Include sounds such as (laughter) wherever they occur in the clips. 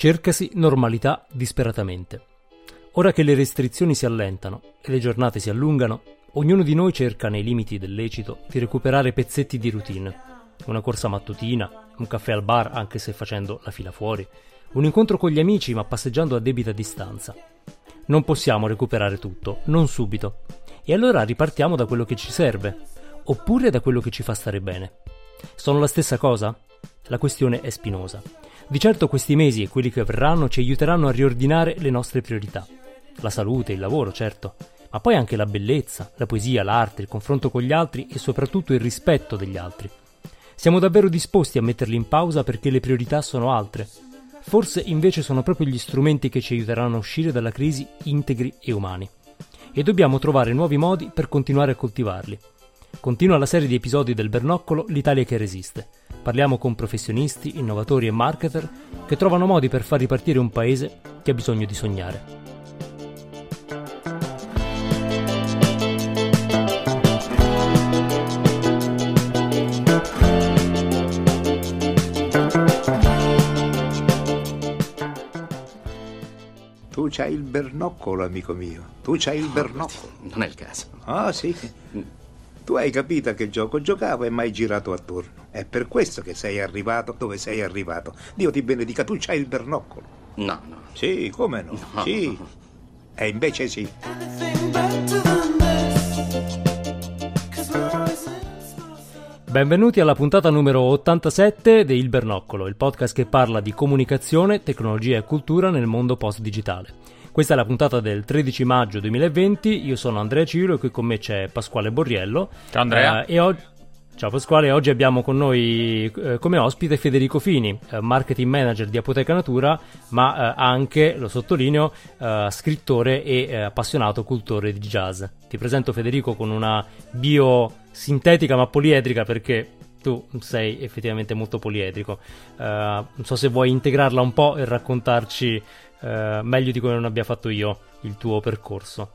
Cercasi normalità disperatamente. Ora che le restrizioni si allentano e le giornate si allungano, ognuno di noi cerca nei limiti del lecito di recuperare pezzetti di routine. Una corsa mattutina, un caffè al bar anche se facendo la fila fuori, un incontro con gli amici ma passeggiando a debita distanza. Non possiamo recuperare tutto, non subito. E allora ripartiamo da quello che ci serve, oppure da quello che ci fa stare bene. Sono la stessa cosa? La questione è spinosa. Di certo questi mesi e quelli che verranno ci aiuteranno a riordinare le nostre priorità. La salute, il lavoro, certo, ma poi anche la bellezza, la poesia, l'arte, il confronto con gli altri e soprattutto il rispetto degli altri. Siamo davvero disposti a metterli in pausa perché le priorità sono altre? Forse invece sono proprio gli strumenti che ci aiuteranno a uscire dalla crisi integri e umani. E dobbiamo trovare nuovi modi per continuare a coltivarli. Continua la serie di episodi del Bernoccolo L'Italia che resiste Parliamo con professionisti, innovatori e marketer che trovano modi per far ripartire un paese che ha bisogno di sognare. Tu c'hai il bernoccolo, amico mio. Tu c'hai il bernoccolo. Non è il caso. Ah, sì. Tu hai capito che gioco giocavo e mai girato attorno. È per questo che sei arrivato dove sei arrivato. Dio ti benedica, tu c'hai il bernoccolo. No, no. Sì, come no? No. Sì. E invece sì. Benvenuti alla puntata numero 87 di Il Bernoccolo, il podcast che parla di comunicazione, tecnologia e cultura nel mondo post-digitale. Questa è la puntata del 13 maggio 2020, io sono Andrea Ciro e qui con me c'è Pasquale Borriello. Ciao Andrea. Eh, e oggi... Ciao Pasquale, oggi abbiamo con noi eh, come ospite Federico Fini, eh, marketing manager di Apoteca Natura, ma eh, anche, lo sottolineo, eh, scrittore e eh, appassionato cultore di jazz. Ti presento Federico con una bio sintetica ma poliedrica perché tu sei effettivamente molto poliedrico. Eh, non so se vuoi integrarla un po' e raccontarci eh, meglio di come non abbia fatto io il tuo percorso.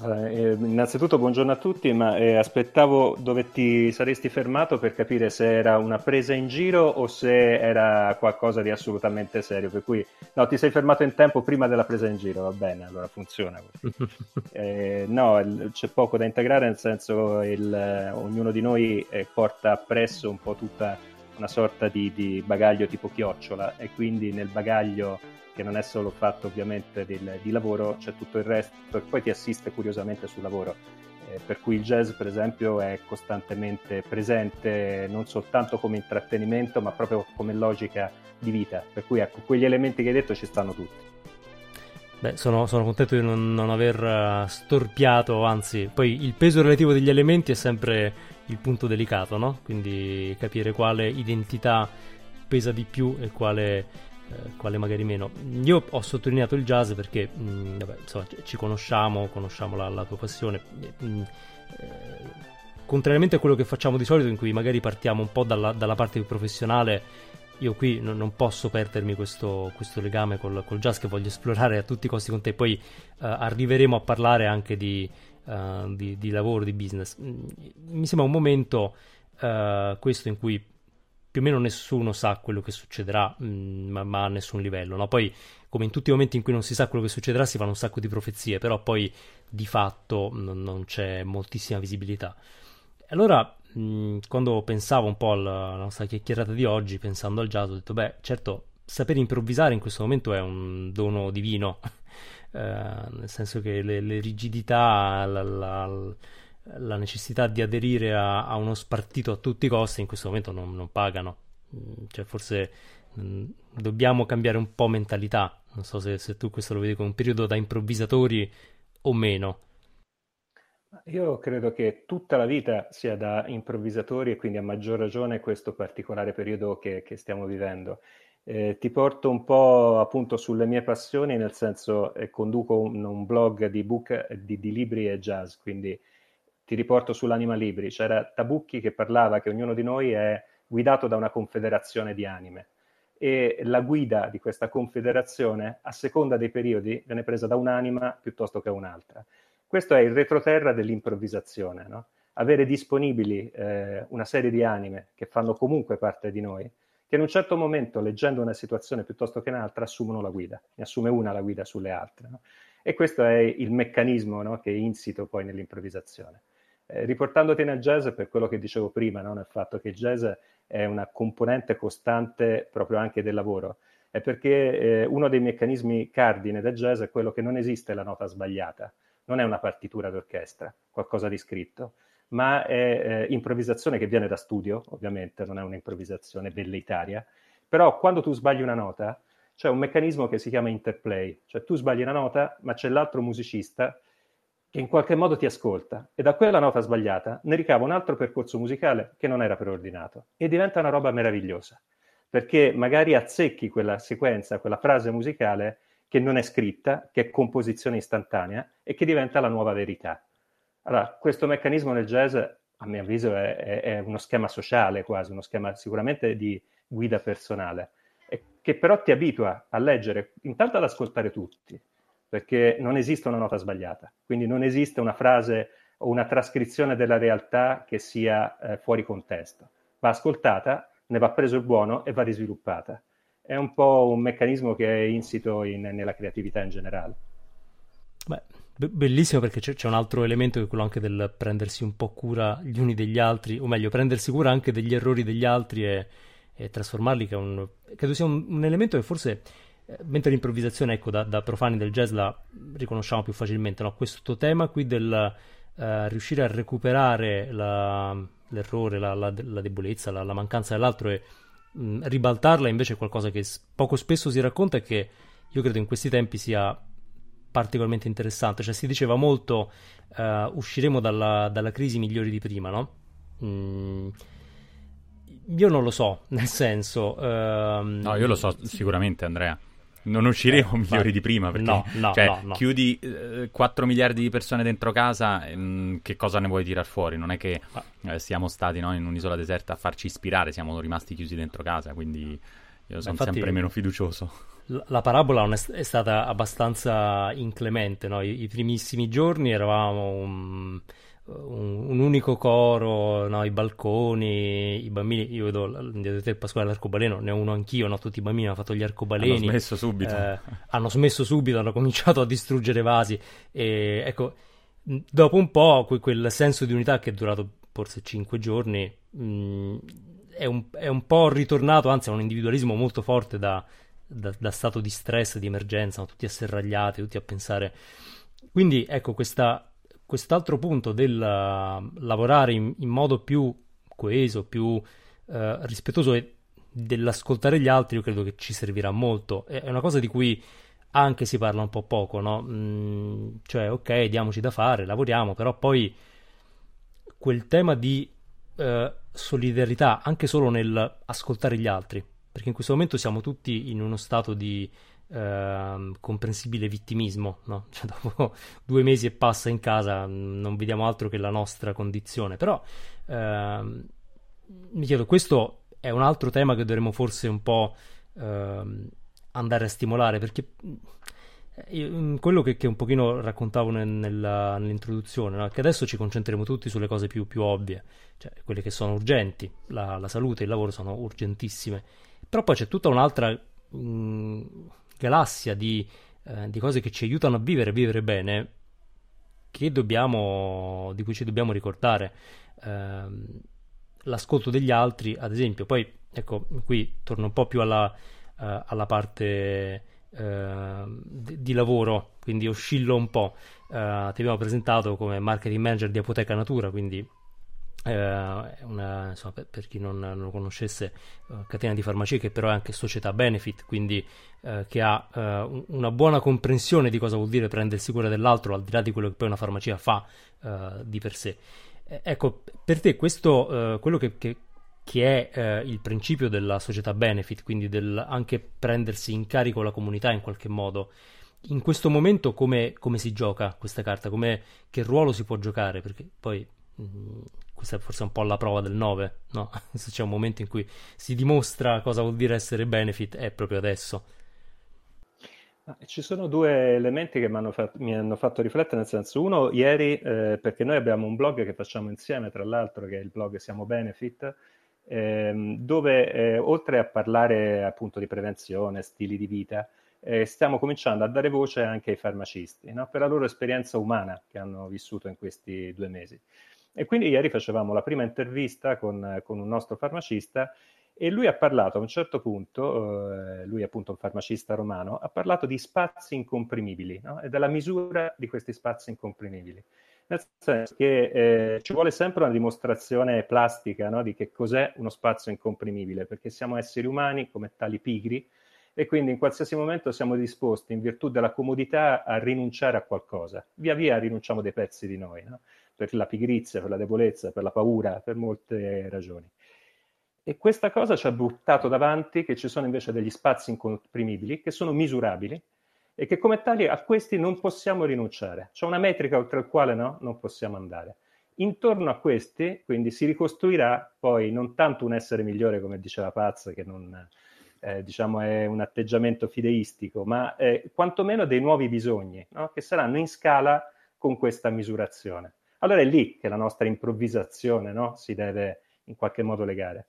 Allora, eh, innanzitutto buongiorno a tutti, ma eh, aspettavo dove ti saresti fermato per capire se era una presa in giro o se era qualcosa di assolutamente serio. Per cui no, ti sei fermato in tempo prima della presa in giro, va bene, allora funziona. (laughs) Eh, no, il- c'è poco da integrare, nel senso il, eh, ognuno di noi eh, porta appresso un po' tutta una sorta di, di bagaglio tipo chiocciola e quindi nel bagaglio che non è solo fatto ovviamente del- di lavoro, c'è tutto il resto che poi ti assiste curiosamente sul lavoro. Eh, per cui il jazz, per esempio, è costantemente presente non soltanto come intrattenimento, ma proprio come logica di vita. Per cui ecco, quegli elementi che hai detto ci stanno tutti. Beh, sono, sono contento di non, non aver eh, storpiato, anzi, poi il peso relativo degli elementi è sempre il punto delicato, no? Quindi capire quale identità pesa di più e quale, eh, quale magari meno. Io ho sottolineato il jazz perché, mh, vabbè, insomma, ci- ci conosciamo, conosciamo la, la tua passione. mh, eh, contrariamente a quello che facciamo di solito, in cui magari partiamo un po' dalla, dalla parte più professionale, io qui non, non posso perdermi questo, questo legame col, col jazz che voglio esplorare a tutti i costi con te. Poi eh, arriveremo a parlare anche di, eh, di- di lavoro, di business. Mm, Mi sembra un momento eh, questo in cui più o meno nessuno sa quello che succederà, mm, ma, ma a nessun livello. no? Poi, come in tutti i momenti in cui non si sa quello che succederà, si fanno un sacco di profezie, però poi di fatto non, non c'è moltissima visibilità. Allora, mh, quando pensavo un po' alla alla nostra chiacchierata di oggi, pensando al jazz, ho detto, beh, certo, sapere improvvisare in questo momento è un dono divino, (laughs) Eh, nel senso che le, le rigidità, la, la- la necessità di aderire a, a uno spartito a tutti i costi in questo momento non, non pagano. Mm, Cioè, forse mh, dobbiamo cambiare un po' mentalità. Non so se, se tu questo lo vedi come un periodo da improvvisatori o meno. Io credo che tutta la vita sia da improvvisatori e quindi a maggior ragione questo particolare periodo che, che stiamo vivendo. Eh, ti porto un po' appunto sulle mie passioni, nel senso eh, conduco un, un blog di, book, di, di libri e jazz, quindi ti riporto sull'anima libri. C'era Tabucchi che parlava che ognuno di noi è guidato da una confederazione di anime e la guida di questa confederazione, a seconda dei periodi, viene presa da un'anima piuttosto che un'altra. Questo è il retroterra dell'improvvisazione, no? Avere disponibili eh, una serie di anime che fanno comunque parte di noi, che in un certo momento, leggendo una situazione piuttosto che un'altra, assumono la guida, ne assume una la guida sulle altre. No? E questo è il meccanismo no, che è insito poi nell'improvvisazione. Eh, riportandoti nel jazz per quello che dicevo prima, no? nel fatto che il jazz è una componente costante proprio anche del lavoro, è perché eh, uno dei meccanismi cardine del jazz è quello che non esiste la nota sbagliata, non è una partitura d'orchestra, qualcosa di scritto, ma è eh, improvvisazione che viene da studio, ovviamente, non è un'improvvisazione velleitaria, però quando tu sbagli una nota c'è un meccanismo che si chiama interplay, cioè tu sbagli una nota, ma c'è l'altro musicista che in qualche modo ti ascolta e da quella nota sbagliata ne ricava un altro percorso musicale che non era preordinato e diventa una roba meravigliosa, perché magari azzecchi quella sequenza, quella frase musicale che non è scritta, che è composizione istantanea e che diventa la nuova verità. Allora, questo meccanismo nel jazz, a mio avviso, è, è, è uno schema sociale quasi, uno schema sicuramente di guida personale, che però ti abitua a leggere, intanto ad ascoltare tutti, perché non esiste una nota sbagliata, quindi non esiste una frase o una trascrizione della realtà che sia eh, fuori contesto. Va ascoltata, ne va preso il buono e va risviluppata. È un po' un meccanismo che è insito in, nella creatività in generale. Beh, Bellissimo perché c'è, c'è, un altro elemento che è quello anche del prendersi un po' cura gli uni degli altri, o meglio, prendersi cura anche degli errori degli altri e, e trasformarli, che un, credo sia un, un elemento che forse, mentre l'improvvisazione, ecco, da, da, profani del jazz la riconosciamo più facilmente, no? questo tema qui del uh, riuscire a recuperare la, l'errore, la, la, la debolezza, la, mancanza dell'altro e mh, ribaltarla invece è qualcosa che poco spesso si racconta e che io credo in questi tempi sia particolarmente interessante. Cioè, si diceva molto uh, usciremo dalla, dalla, crisi migliori di prima, no? Mm, io non lo so, (laughs) nel senso. Uh, no, io lo so sicuramente, Andrea. Non usciremo eh, migliori di prima perché no, no, cioè, no, no. chiudi eh, 4 miliardi di persone dentro casa, ehm, che cosa ne vuoi tirar fuori? Non è che eh, siamo stati no, in un'isola deserta a farci ispirare, siamo rimasti chiusi dentro casa, quindi io sono Infatti, sempre meno fiducioso la parabola è stata abbastanza inclemente. No? I, I, primissimi giorni eravamo un, un, un unico coro, no? i balconi, i bambini. Io vedo il Pasquale l'arcobaleno, ne ho uno anch'io. No? Tutti i bambini hanno fatto gli arcobaleni. Hanno smesso subito. Eh, hanno smesso subito, hanno cominciato a distruggere vasi. E ecco, dopo un po', quel senso di unità che è durato forse cinque giorni. Mh, è un, è un po' ritornato, anzi, a un individualismo molto forte da, da, da stato di stress, di emergenza, no? tutti asserragliati, tutti a pensare. Quindi ecco questa, quest'altro punto del uh, lavorare in, in, modo più coeso, più uh, rispettoso e dell'ascoltare gli altri, io credo che ci servirà molto. È una cosa di cui anche si parla un po' poco, no? Mm, cioè, ok, diamoci da fare, lavoriamo, però poi quel tema di uh, solidarietà, anche solo nel ascoltare gli altri, perché in questo momento siamo tutti in uno stato di eh, comprensibile vittimismo, no? (laughs) cioè, dopo due mesi e passa in casa non vediamo altro che la nostra condizione, però eh, mi chiedo, questo è un altro tema che dovremmo forse un po' eh, andare a stimolare, perché io, quello che, che, un pochino raccontavo nel, nella, nell'introduzione, no? che adesso ci concentreremo tutti sulle cose più, più ovvie, cioè quelle che sono urgenti, la, la salute e il lavoro sono urgentissime però poi c'è tutta un'altra mh, mm, galassia di, eh, di, cose che ci aiutano a vivere, vivere bene, dobbiamo, di cui ci dobbiamo ricordare. Eh, l'ascolto degli altri, ad esempio, poi ecco, qui torno un po' più alla, uh, alla parte uh, di, di, lavoro, quindi oscillo un po'. Uh, ti abbiamo presentato come marketing manager di Apoteca Natura, quindi eh, una, insomma, per, per, chi non, non lo conoscesse, uh, catena di farmacie che però è anche società benefit, quindi uh, che ha uh, una buona comprensione di cosa vuol dire prendersi cura dell'altro, al di là di quello che poi una farmacia fa di per sé. Eh, ecco, per te questo, quello che, che, che è il principio della società benefit, quindi del anche prendersi in carico la comunità in qualche modo, in questo momento come, come si gioca questa carta? Come, che ruolo si può giocare? Perché poi mm, questa è forse un po' la prova del 9, no? (laughs) Se c'è un momento in cui si dimostra cosa vuol dire essere benefit, è proprio adesso. Ci sono due elementi che fatto, mi hanno fatto riflettere, nel senso, uno, ieri, eh, perché noi abbiamo un blog che facciamo insieme, tra l'altro, che è il blog Siamo Benefit, ehm, dove eh, oltre a parlare appunto di prevenzione, stili di vita, eh, stiamo cominciando a dare voce anche ai farmacisti no? per la loro esperienza umana che hanno vissuto in questi due mesi. E quindi ieri facevamo la prima intervista con, con un nostro farmacista e lui ha parlato a un certo punto, eh, lui è appunto un farmacista romano, ha parlato di spazi incomprimibili no? e della misura di questi spazi incomprimibili. Nel senso che eh, ci vuole sempre una dimostrazione plastica no? di che cos'è uno spazio incomprimibile, perché siamo esseri umani come tali pigri e quindi in qualsiasi momento siamo disposti, in virtù della comodità, a rinunciare a qualcosa. Via via rinunciamo dei pezzi di noi. No? Per la pigrizia, per la debolezza, per la paura, per molte ragioni. E questa cosa ci ha buttato davanti che ci sono invece degli spazi incomprimibili che sono misurabili e che come tali a questi non possiamo rinunciare. C'è una metrica oltre la quale no, non possiamo andare. Intorno a questi, quindi, si ricostruirà poi non tanto un essere migliore, come diceva Paz, che non eh, diciamo è un atteggiamento fideistico, ma eh, quantomeno dei nuovi bisogni, no? che saranno in scala con questa misurazione. Allora è lì che la nostra improvvisazione no? si deve in qualche modo legare.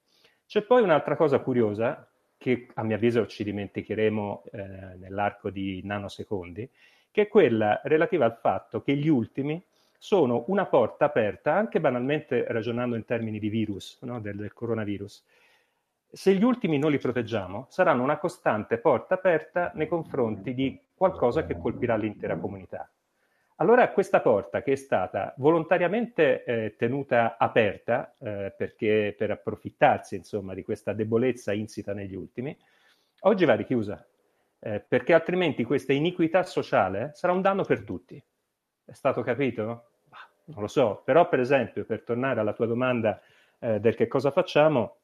C'è poi un'altra cosa curiosa che a mio avviso ci dimenticheremo eh, nell'arco di nanosecondi, che è quella relativa al fatto che gli ultimi sono una porta aperta, anche banalmente ragionando in termini di virus, no? del, del coronavirus. Se gli ultimi non li proteggiamo, saranno una costante porta aperta nei confronti di qualcosa che colpirà l'intera comunità. Allora questa porta che è stata volontariamente eh, tenuta aperta eh, perché, per approfittarsi insomma, di questa debolezza insita negli ultimi, oggi va richiusa eh, perché altrimenti questa iniquità sociale sarà un danno per tutti. È stato capito? Non lo so, però per esempio per tornare alla tua domanda eh, del che cosa facciamo,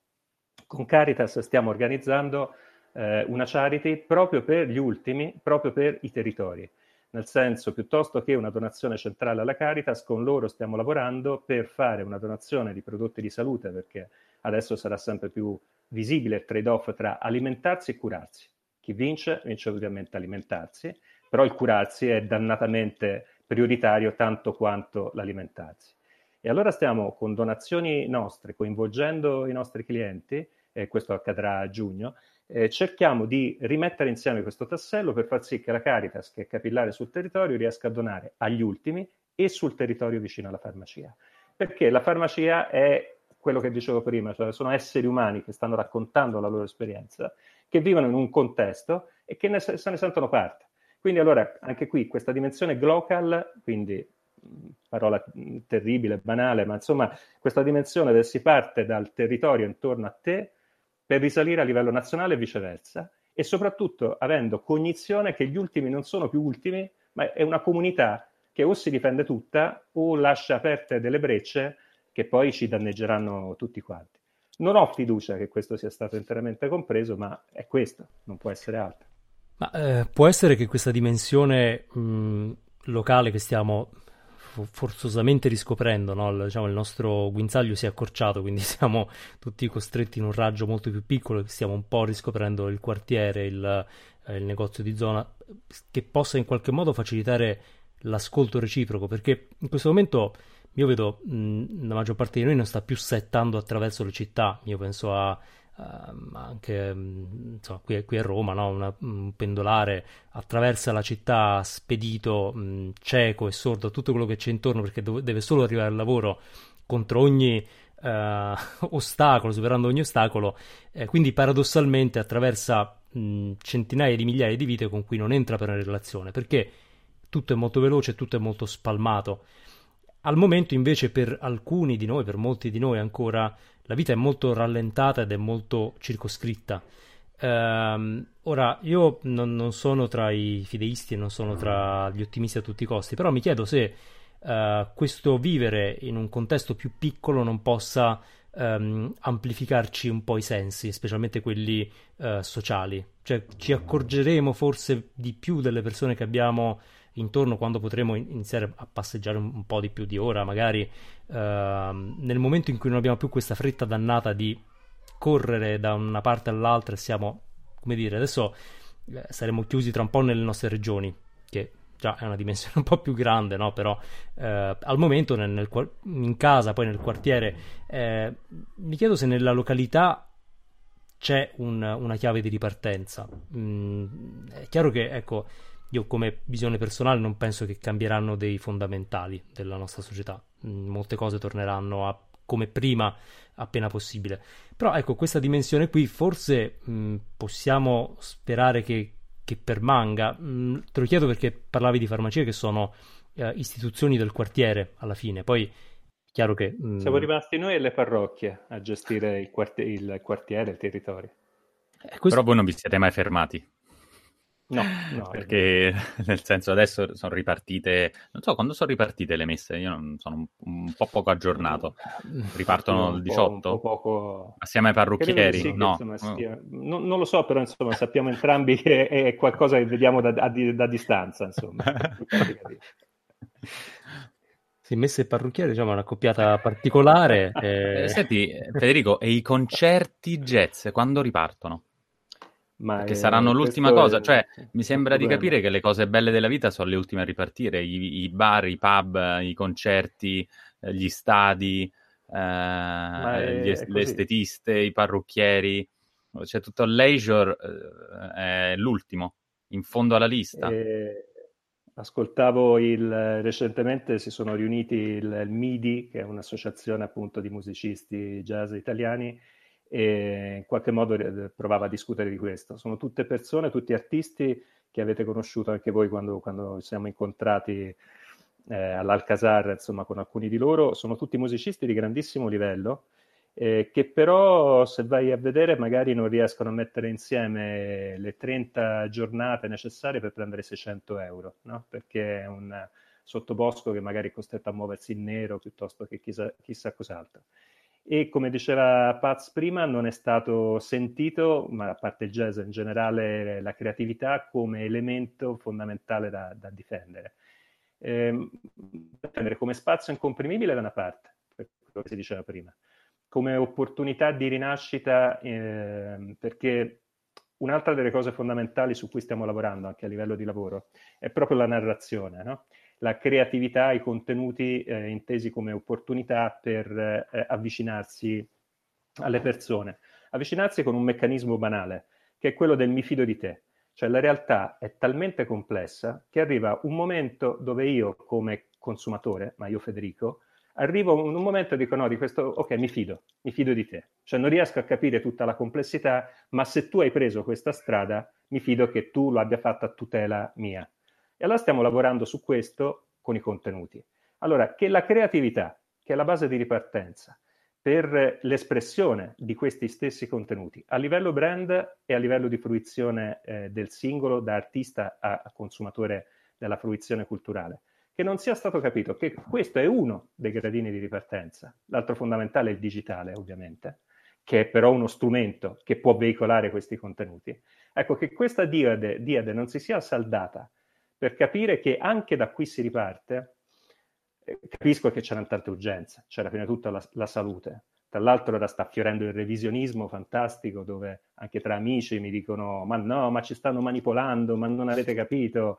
con Caritas stiamo organizzando eh, una charity proprio per gli ultimi, proprio per i territori nel senso piuttosto che una donazione centrale alla Caritas, con loro stiamo lavorando per fare una donazione di prodotti di salute, perché adesso sarà sempre più visibile il trade-off tra alimentarsi e curarsi. Chi vince, vince ovviamente alimentarsi, però il curarsi è dannatamente prioritario tanto quanto l'alimentarsi. E allora stiamo con donazioni nostre, coinvolgendo i nostri clienti, e questo accadrà a giugno, eh, cerchiamo di rimettere insieme questo tassello per far sì che la Caritas, che è capillare sul territorio, riesca a donare agli ultimi e sul territorio vicino alla farmacia. Perché la farmacia è quello che dicevo prima, cioè sono esseri umani che stanno raccontando la loro esperienza, che vivono in un contesto e che ne, se ne sentono parte. Quindi allora anche qui questa dimensione global, quindi parola terribile, banale, ma insomma questa dimensione del si parte dal territorio intorno a te per risalire a livello nazionale e viceversa, e soprattutto avendo cognizione che gli ultimi non sono più ultimi, ma è una comunità che o si difende tutta o lascia aperte delle brecce che poi ci danneggeranno tutti quanti. Non ho fiducia che questo sia stato interamente compreso, ma è questo, non può essere altro. Ma eh, può essere che questa dimensione mh, locale che stiamo forzosamente riscoprendo, no? diciamo, il nostro guinzaglio si è accorciato, quindi (laughs) siamo tutti costretti in un raggio molto più piccolo, stiamo un po' riscoprendo il quartiere, il, eh, il negozio di zona, che possa in qualche modo facilitare l'ascolto reciproco, perché in questo momento io vedo mh, la maggior parte di noi non sta più settando attraverso le città, io penso a Uh, anche mm, insomma, qui, qui, a Roma, no? Una, un pendolare attraversa la città spedito, mh, mm, cieco e sordo a tutto quello che c'è intorno perché do- deve solo arrivare al lavoro contro ogni uh, (laughs) ostacolo, superando ogni ostacolo, eh, quindi paradossalmente attraversa mh, mm, centinaia di migliaia di vite con cui non entra per una relazione perché tutto è molto veloce, tutto è molto spalmato. Al momento invece per alcuni di noi, per molti di noi ancora, la vita è molto rallentata ed è molto circoscritta. Um, ora, io non, non, sono tra i fideisti e non sono tra gli ottimisti a tutti i costi, però mi chiedo se uh, questo vivere in un contesto più piccolo non possa um, amplificarci un po' i sensi, specialmente quelli uh, sociali. Cioè, ci accorgeremo forse di più delle persone che abbiamo intorno quando potremo iniziare a passeggiare un, po' di più di ora, magari uh, nel momento in cui non abbiamo più questa fretta dannata di correre da una parte all'altra e siamo, come dire, adesso eh, saremo chiusi tra un po' nelle nostre regioni, che già è una dimensione (laughs) un po' più grande, no? Però eh, al momento nel, nel, in casa, poi nel quartiere, eh, mi chiedo se nella località c'è un, una chiave di ripartenza. Mm, è chiaro che, ecco, io come visione personale non penso che cambieranno dei fondamentali della nostra società. Mm, molte cose torneranno a come prima appena possibile. Però ecco, questa dimensione qui forse mh, mm, possiamo sperare che, che permanga. Mh, mm, te lo chiedo perché parlavi di farmacie che sono eh, istituzioni del quartiere alla fine. Poi chiaro che... Mh... Siamo rimasti noi e le parrocchie a gestire il, quartiere, il, quartiere, il territorio. Eh, questo... Però voi non vi siete mai fermati. No, no perché (laughs) nel senso adesso sono ripartite, non so quando sono ripartite le messe, io non, sono un, un, po' poco aggiornato. Ripartono il 18? poco... Assieme ai parrucchieri? Sì, no. Insomma, non, non, lo so, però insomma sappiamo entrambi che è qualcosa che vediamo da, da, da distanza, insomma. (laughs) Sì, messe e parrucchieri, diciamo, è una coppiata particolare. E... Eh, senti, Federico, e i concerti jazz quando ripartono? Ma che saranno l'ultima cosa, è... cioè mi sembra di capire che le cose belle della vita sono le ultime a ripartire, I, i bar, i pub, i concerti, eh, gli stadi, eh, gli, le estetiste, i parrucchieri, c'è tutto il leisure, eh, è l'ultimo, in fondo alla lista. E... Ascoltavo il, recentemente si sono riuniti il, il MIDI, che è un'associazione appunto di musicisti jazz italiani, e in qualche modo eh, provava a discutere di questo. Sono tutte persone, tutti artisti che avete conosciuto anche voi quando, quando siamo incontrati eh, all'Alcazar, insomma, con alcuni di loro. Sono tutti musicisti di grandissimo livello, eh, che però, se vai a vedere, magari non riescono a mettere insieme le 30 giornate necessarie per prendere 600 euro, no? perché è un sottobosco che magari è costretto a muoversi in nero piuttosto che chissà, chissà cos'altro e come diceva Paz prima non è stato sentito, ma a parte il jazz in generale, la creatività come elemento fondamentale da, da difendere. Eh, difendere come spazio incomprimibile da una parte, per quello che si diceva prima, come opportunità di rinascita, eh, perché un'altra delle cose fondamentali su cui stiamo lavorando anche a livello di lavoro è proprio la narrazione, no? La creatività, i contenuti eh, intesi come opportunità per eh, avvicinarsi alle persone. Avvicinarsi con un meccanismo banale, che è quello del mi fido di te. Cioè la realtà è talmente complessa che arriva un momento dove io come consumatore, ma io Federico, arrivo in un momento e dico no, di questo, ok, mi fido, mi fido di te. Cioè non riesco a capire tutta la complessità, ma se tu hai preso questa strada, mi fido che tu lo abbia fatta a tutela mia. E allora stiamo lavorando su questo con i contenuti. Allora, che la creatività, che è la base di ripartenza per l'espressione di questi stessi contenuti a livello brand e a livello di fruizione eh, del singolo da artista a, consumatore della fruizione culturale, che non sia stato capito che questo è uno dei gradini di ripartenza. L'altro fondamentale è il digitale, ovviamente, che è però uno strumento che può veicolare questi contenuti. Ecco, che questa diade, diade non si sia saldata per capire che anche da qui si riparte. Eh, capisco che c'erano tante urgenze, c'era prima di tutto la, la salute. Tra l'altro ora sta fiorendo il revisionismo fantastico dove anche tra amici mi dicono ma no, ma ci stanno manipolando, ma non avete capito.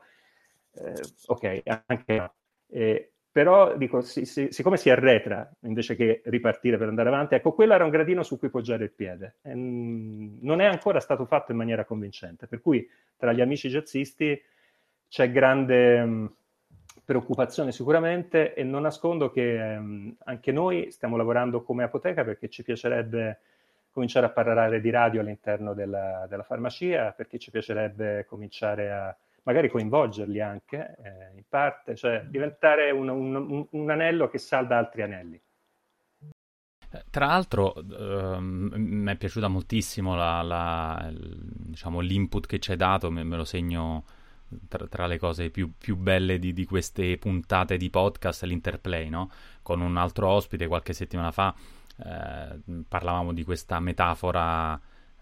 Eh, ok, anche. Eh, però dico, si, si, siccome si arretra invece che ripartire per andare avanti, ecco, quello era un gradino su cui poggiare il piede. E, mh, non è ancora stato fatto in maniera convincente, per cui tra gli amici jazzisti c'è grande mm, preoccupazione sicuramente e non nascondo che mm, anche noi stiamo lavorando come apoteca perché ci piacerebbe cominciare a parlare di radio all'interno della, della farmacia, perché ci piacerebbe cominciare a magari coinvolgerli anche eh, in parte, cioè diventare un, un, un, anello che salda altri anelli. Tra l'altro ehm, mi è piaciuta moltissimo la, la, il, diciamo, l'input che ci hai dato, me, me lo segno tra, tra le cose più, più belle di, di, queste puntate di podcast, l'interplay, no? Con un altro ospite qualche settimana fa eh, parlavamo di questa metafora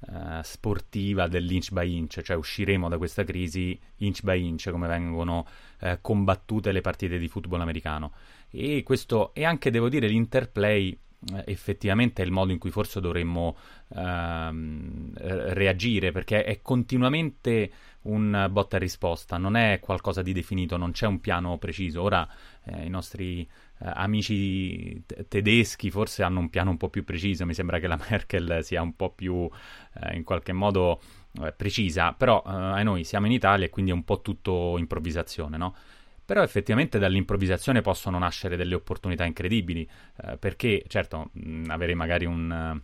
eh, sportiva dell'inch by inch, cioè usciremo da questa crisi inch by inch, come vengono eh, combattute le partite di football americano. E questo, e anche devo dire, l'interplay effettivamente è il modo in cui forse dovremmo ehm, reagire, perché è continuamente un botta e risposta, non è qualcosa di definito, non c'è un piano preciso. Ora eh, i nostri eh, amici t- tedeschi forse hanno un piano un po' più preciso, mi sembra che la (laughs) Merkel sia un po' più eh, in qualche modo eh, precisa, però a noi siamo in Italia e quindi è un po' tutto improvvisazione, no? Però effettivamente dall'improvvisazione possono nascere delle opportunità incredibili, eh, perché certo mh, avere magari un,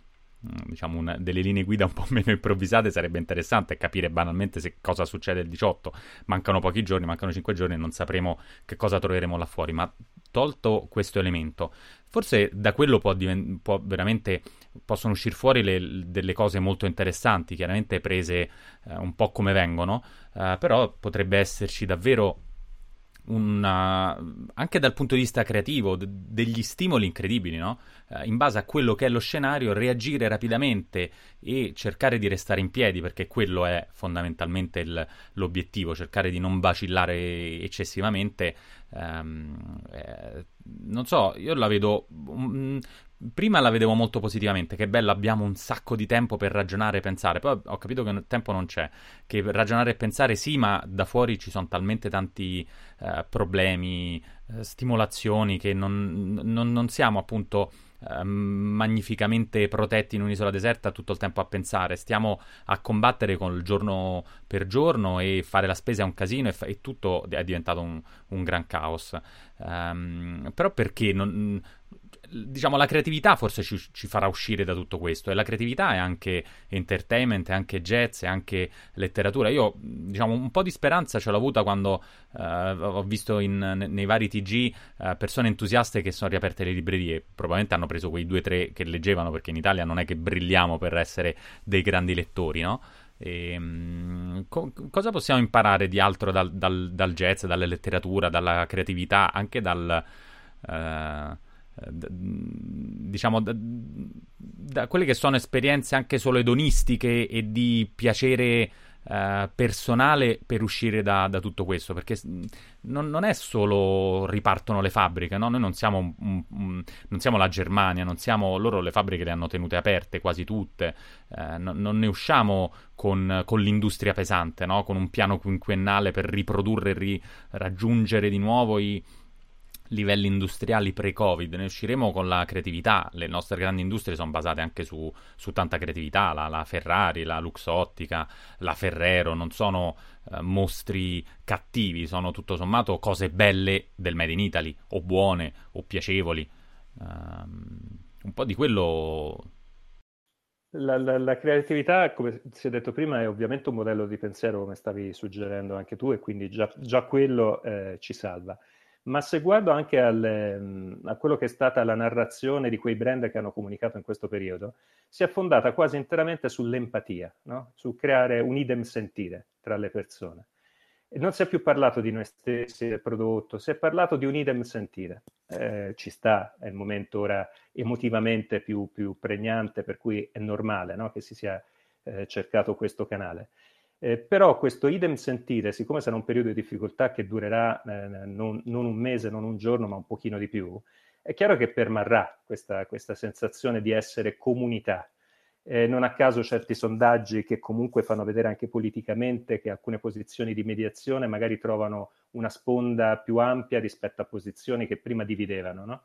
diciamo una, delle linee guida un po' (laughs) meno improvvisate sarebbe interessante capire banalmente se cosa succede il 18 mancano pochi giorni, mancano 5 giorni e non sapremo che cosa troveremo là fuori. Ma tolto questo elemento forse da quello può, diven- può possono uscire fuori le, delle cose molto interessanti chiaramente prese eh, un po' come vengono eh, però potrebbe esserci davvero una, anche dal punto di vista creativo, d- degli stimoli incredibili, no? Uh, in base a quello che è lo scenario, reagire rapidamente e cercare di restare in piedi, perché quello è fondamentalmente il, l'obiettivo, cercare di non vacillare eccessivamente. Um, eh, non so, io la vedo um, prima la vedevo molto positivamente, che bello, abbiamo un sacco di tempo per ragionare e pensare, poi ho capito che tempo non c'è, che ragionare e pensare sì, ma da fuori ci sono talmente tanti eh, problemi, eh, stimolazioni, che non, non, non siamo appunto eh, magnificamente protetti in un'isola deserta tutto il tempo a pensare, stiamo a combattere con il giorno per giorno e fare la spesa è un casino e, fa- e tutto è diventato un, un gran caos. Um, però perché non, diciamo, la creatività forse ci, ci, farà uscire da tutto questo. E la creatività è anche entertainment, è anche jazz, è anche letteratura. Io, diciamo, un po' di speranza ce l'ho avuta quando uh, ho visto in, nei vari TG uh, eh, persone entusiaste che sono riaperte le librerie. Probabilmente hanno preso quei due o tre che leggevano, perché in Italia non è che brilliamo per essere dei grandi lettori, no? E, um, co- cosa possiamo imparare di altro dal, dal, dal, jazz, dalla letteratura, dalla creatività, anche dal... Uh, diciamo da, da, quelle che sono esperienze anche solo edonistiche e di piacere uh, personale per uscire da, da, tutto questo perché non, non, è solo ripartono le fabbriche no? noi non siamo, un, un, non siamo, la Germania non siamo, loro le fabbriche le hanno tenute aperte quasi tutte uh, no, non ne usciamo con, con l'industria pesante no? con un piano quinquennale per riprodurre e ri, raggiungere di nuovo i livelli industriali pre-Covid, ne usciremo con la creatività. Le nostre grandi industrie sono basate anche su, su tanta creatività, la, la, Ferrari, la Luxottica, la Ferrero, non sono uh, mostri cattivi, sono tutto sommato cose belle del Made in Italy, o buone, o piacevoli. Um, un po' di quello... La, la, la, creatività, come si è detto prima, è ovviamente un modello di pensiero, come stavi suggerendo anche tu, e quindi già, già quello eh, ci salva ma se guardo anche al, a quello che è stata la narrazione di quei brand che hanno comunicato in questo periodo, si è fondata quasi interamente sull'empatia, no? su creare un idem sentire tra le persone. E non si è più parlato di noi stessi, del prodotto, si è parlato di un idem sentire. Eh, ci sta, è il momento ora emotivamente più, più pregnante, per cui è normale no? che si sia eh, cercato questo canale. Eh, però questo idem sentire, siccome sarà un periodo di difficoltà che durerà eh, non, non, un mese, non un giorno, ma un pochino di più, è chiaro che permarrà questa, questa sensazione di essere comunità. Eh, non a caso certi sondaggi che comunque fanno vedere anche politicamente che alcune posizioni di mediazione magari trovano una sponda più ampia rispetto a posizioni che prima dividevano, no?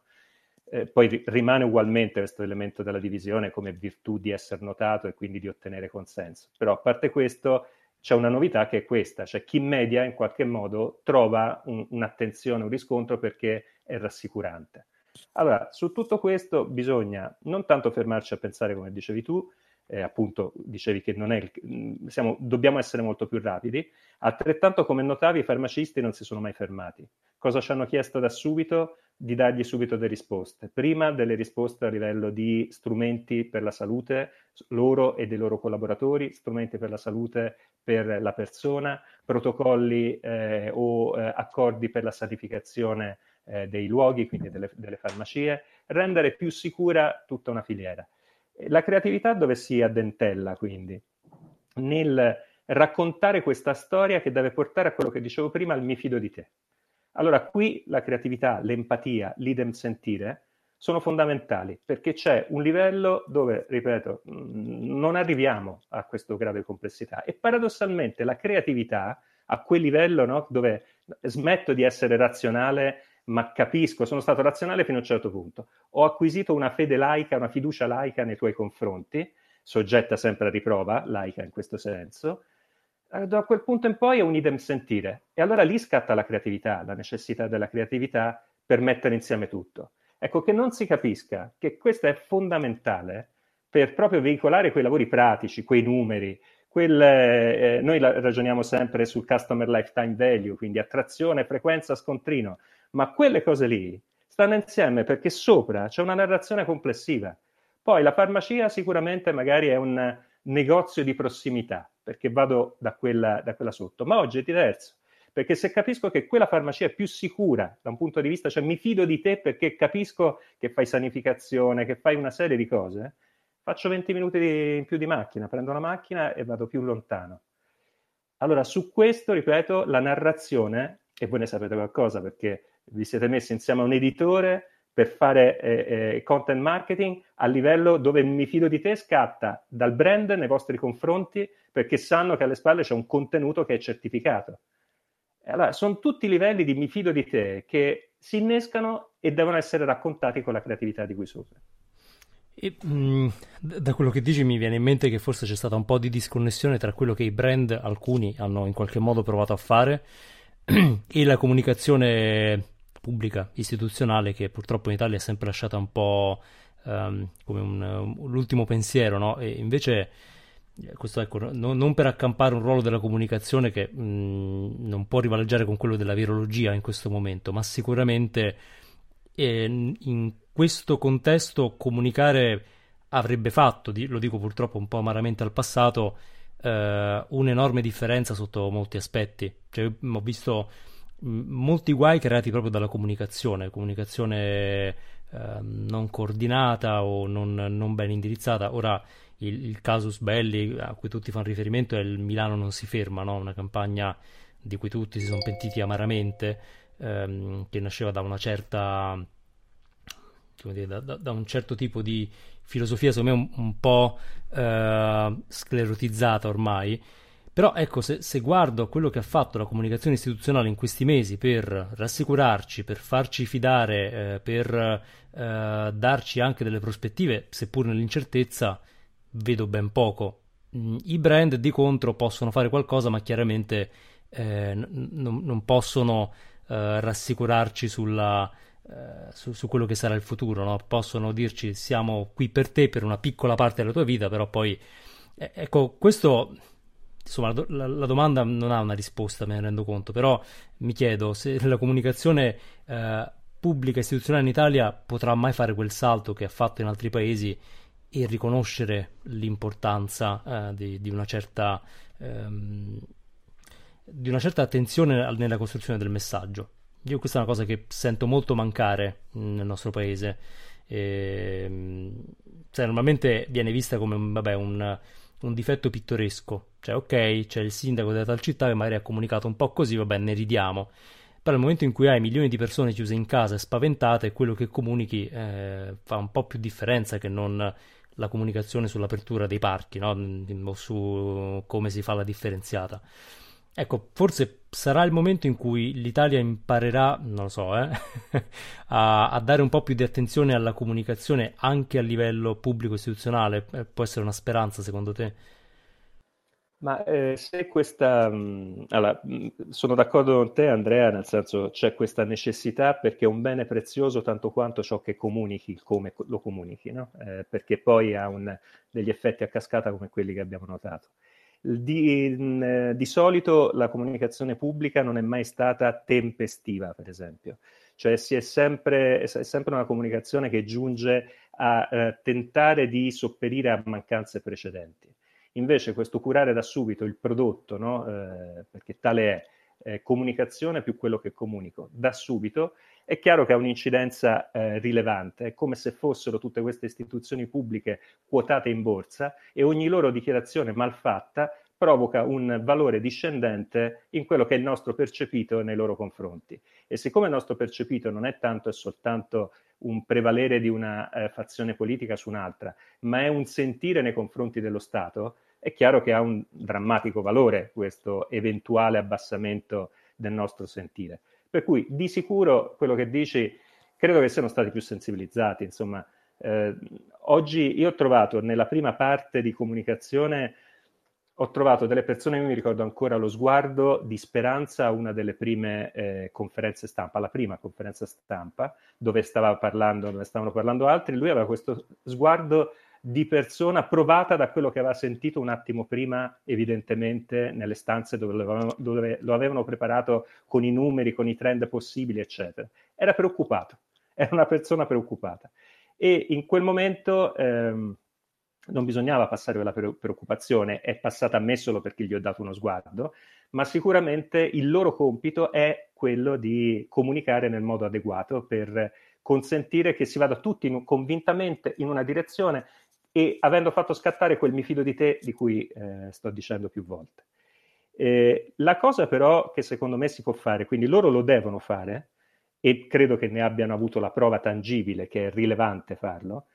eh, poi ri- rimane ugualmente questo elemento della divisione come virtù di essere notato e quindi di ottenere consenso. Però a parte questo, c'è una novità che è questa, cioè chi media in qualche modo trova un, un'attenzione, un riscontro perché è rassicurante. Allora, su tutto questo bisogna non tanto fermarci a pensare come dicevi tu, eh, appunto dicevi che non è il, siamo, dobbiamo essere molto più rapidi, altrettanto come notavi i farmacisti non si sono mai fermati. Cosa ci hanno chiesto da subito? Di dargli subito delle risposte. Prima delle risposte a livello di strumenti per la salute, loro e dei loro collaboratori, strumenti per la salute per la persona, protocolli eh, o eh, accordi per la sanificazione eh, dei luoghi, quindi delle, delle farmacie, rendere più sicura tutta una filiera. La creatività dove si addentella, quindi, nel raccontare questa storia che deve portare a quello che dicevo prima, al mi fido di te. Allora, qui la creatività, l'empatia, l'idem sentire sono fondamentali perché c'è un livello dove, ripeto, non arriviamo a questa grave complessità e paradossalmente la creatività a quel livello no, dove smetto di essere razionale ma capisco, sono stato razionale fino a un certo punto, ho acquisito una fede laica, una fiducia laica nei tuoi confronti, soggetta sempre a riprova, laica in questo senso, eh, da quel punto in poi è un idem sentire. E allora lì scatta la creatività, la necessità della creatività per mettere insieme tutto. Ecco, che non si capisca che questo è fondamentale per proprio veicolare quei lavori pratici, quei numeri, quelle, eh, noi la, ragioniamo sempre sul customer lifetime value, quindi attrazione, frequenza, scontrino, ma quelle cose lì stanno insieme perché sopra c'è una narrazione complessiva. Poi la farmacia sicuramente magari è un negozio di prossimità, perché vado da quella, da quella sotto, ma oggi è diverso perché se capisco che quella farmacia è più sicura da un punto di vista, cioè mi fido di te perché capisco che fai sanificazione, che fai una serie di cose, faccio 20 minuti di, in più di macchina, prendo la macchina e vado più lontano. Allora, su questo, ripeto, la narrazione, e voi ne sapete qualcosa perché vi siete messi insieme a un editore per fare eh, eh, content marketing a livello dove mi fido di te scatta dal brand nei vostri confronti perché sanno che alle spalle c'è un contenuto che è certificato. Allora, sono tutti livelli di mi fido di te che si innescano e devono essere raccontati con la creatività di cui sopra. E, mh, mm, da quello che dici mi viene in mente che forse c'è stata un po' di disconnessione tra quello che i brand, alcuni, hanno in qualche modo provato a fare (clears throat) e la comunicazione pubblica, istituzionale, che purtroppo in Italia è sempre lasciata un po' um, come un, um, l'ultimo pensiero, no? E invece eh, questo ecco, no, non per accampare un ruolo della comunicazione che mh, mm, non può rivaleggiare con quello della virologia in questo momento, ma sicuramente eh, in questo contesto comunicare avrebbe fatto, lo dico purtroppo un po' amaramente al passato, eh, un'enorme differenza sotto molti aspetti. Cioè, ho visto molti guai creati proprio dalla comunicazione, comunicazione eh, non coordinata o non, non ben indirizzata. Ora il, il, casus belli a cui tutti fanno riferimento è il Milano non si ferma, no? una campagna di cui tutti si sono pentiti amaramente, ehm, che nasceva da una certa dire, da, da, da, un certo tipo di filosofia, secondo me un, un po' eh, sclerotizzata ormai. Però ecco, se, se, guardo quello che ha fatto la comunicazione istituzionale in questi mesi per rassicurarci, per farci fidare, eh, per eh, darci anche delle prospettive, seppur nell'incertezza, vedo ben poco. Mm, I brand di contro possono fare qualcosa, ma chiaramente eh, n- non possono eh, rassicurarci sulla, eh, su, su, quello che sarà il futuro. No? Possono dirci siamo qui per te per una piccola parte della tua vita, però poi eh, ecco questo. Insomma, la, la, domanda non ha una risposta, me ne rendo conto, però mi chiedo se (laughs) la comunicazione eh, pubblica istituzionale in Italia potrà mai fare quel salto che ha fatto in altri paesi e riconoscere l'importanza eh, di, di, una certa, ehm, di una certa attenzione nella costruzione del messaggio. Io questa è una cosa che sento molto mancare nel nostro paese. E, ehm, cioè, normalmente viene vista come vabbè, un, un, difetto pittoresco. Cioè, ok, c'è il sindaco della tal città che magari ha comunicato un po' così, vabbè, ne ridiamo. Però nel momento in cui hai milioni di persone chiuse in casa e spaventate, quello che comunichi eh, fa un po' più differenza che non la comunicazione sull'apertura dei parchi, no? o su come si fa la differenziata. Ecco, forse sarà il momento in cui l'Italia imparerà, non lo so, eh, (laughs) a, a, dare un po' più di attenzione alla comunicazione anche a livello pubblico istituzionale. Eh, può essere una speranza, secondo te? Ma eh, se questa... Mh, mm, allora, mh, mm, sono d'accordo con te Andrea, nel senso c'è questa necessità perché è un bene prezioso tanto quanto ciò che comunichi, come lo comunichi, no? eh, perché poi ha un, degli effetti a cascata come quelli che abbiamo notato. Di, mm, di, solito la comunicazione pubblica non è mai stata tempestiva, per esempio, cioè è sempre, è sempre una comunicazione che giunge a eh, tentare di sopperire a mancanze precedenti. Invece questo curare da subito il prodotto, no? eh, perché tale è eh, comunicazione più quello che comunico, da subito, è chiaro che ha un'incidenza eh, rilevante, è come se fossero tutte queste istituzioni pubbliche quotate in borsa e ogni loro dichiarazione malfatta provoca un valore discendente in quello che è il nostro percepito nei loro confronti. E siccome il nostro percepito non è tanto e soltanto un prevalere di una eh, fazione politica su un'altra, ma è un sentire nei confronti dello Stato, è chiaro che ha un drammatico valore questo eventuale abbassamento del nostro sentire. Per cui di sicuro quello che dici credo che siano stati più sensibilizzati. Insomma, eh, oggi io ho trovato nella prima parte di comunicazione ho trovato delle persone, io mi ricordo ancora lo sguardo di speranza a una delle prime eh, conferenze stampa, la prima conferenza stampa, dove, stava parlando, dove stavano parlando altri, lui aveva questo sguardo di persona provata da quello che aveva sentito un attimo prima, evidentemente, nelle stanze dove lo, avevano, dove lo avevano preparato con i numeri, con i trend possibili, eccetera. Era preoccupato, (laughs) era una persona preoccupata. E in quel momento ehm, non bisognava passare quella preoccupazione, è passata a me solo perché gli ho dato uno sguardo, ma sicuramente il loro compito è quello di comunicare nel modo adeguato per consentire che si vada tutti in, convintamente in una direzione e avendo fatto scattare quel mi fido di te di cui eh, sto dicendo più volte. Eh, la cosa però che secondo me si può fare, quindi loro lo devono fare e credo che ne abbiano avuto la prova tangibile che è rilevante farlo,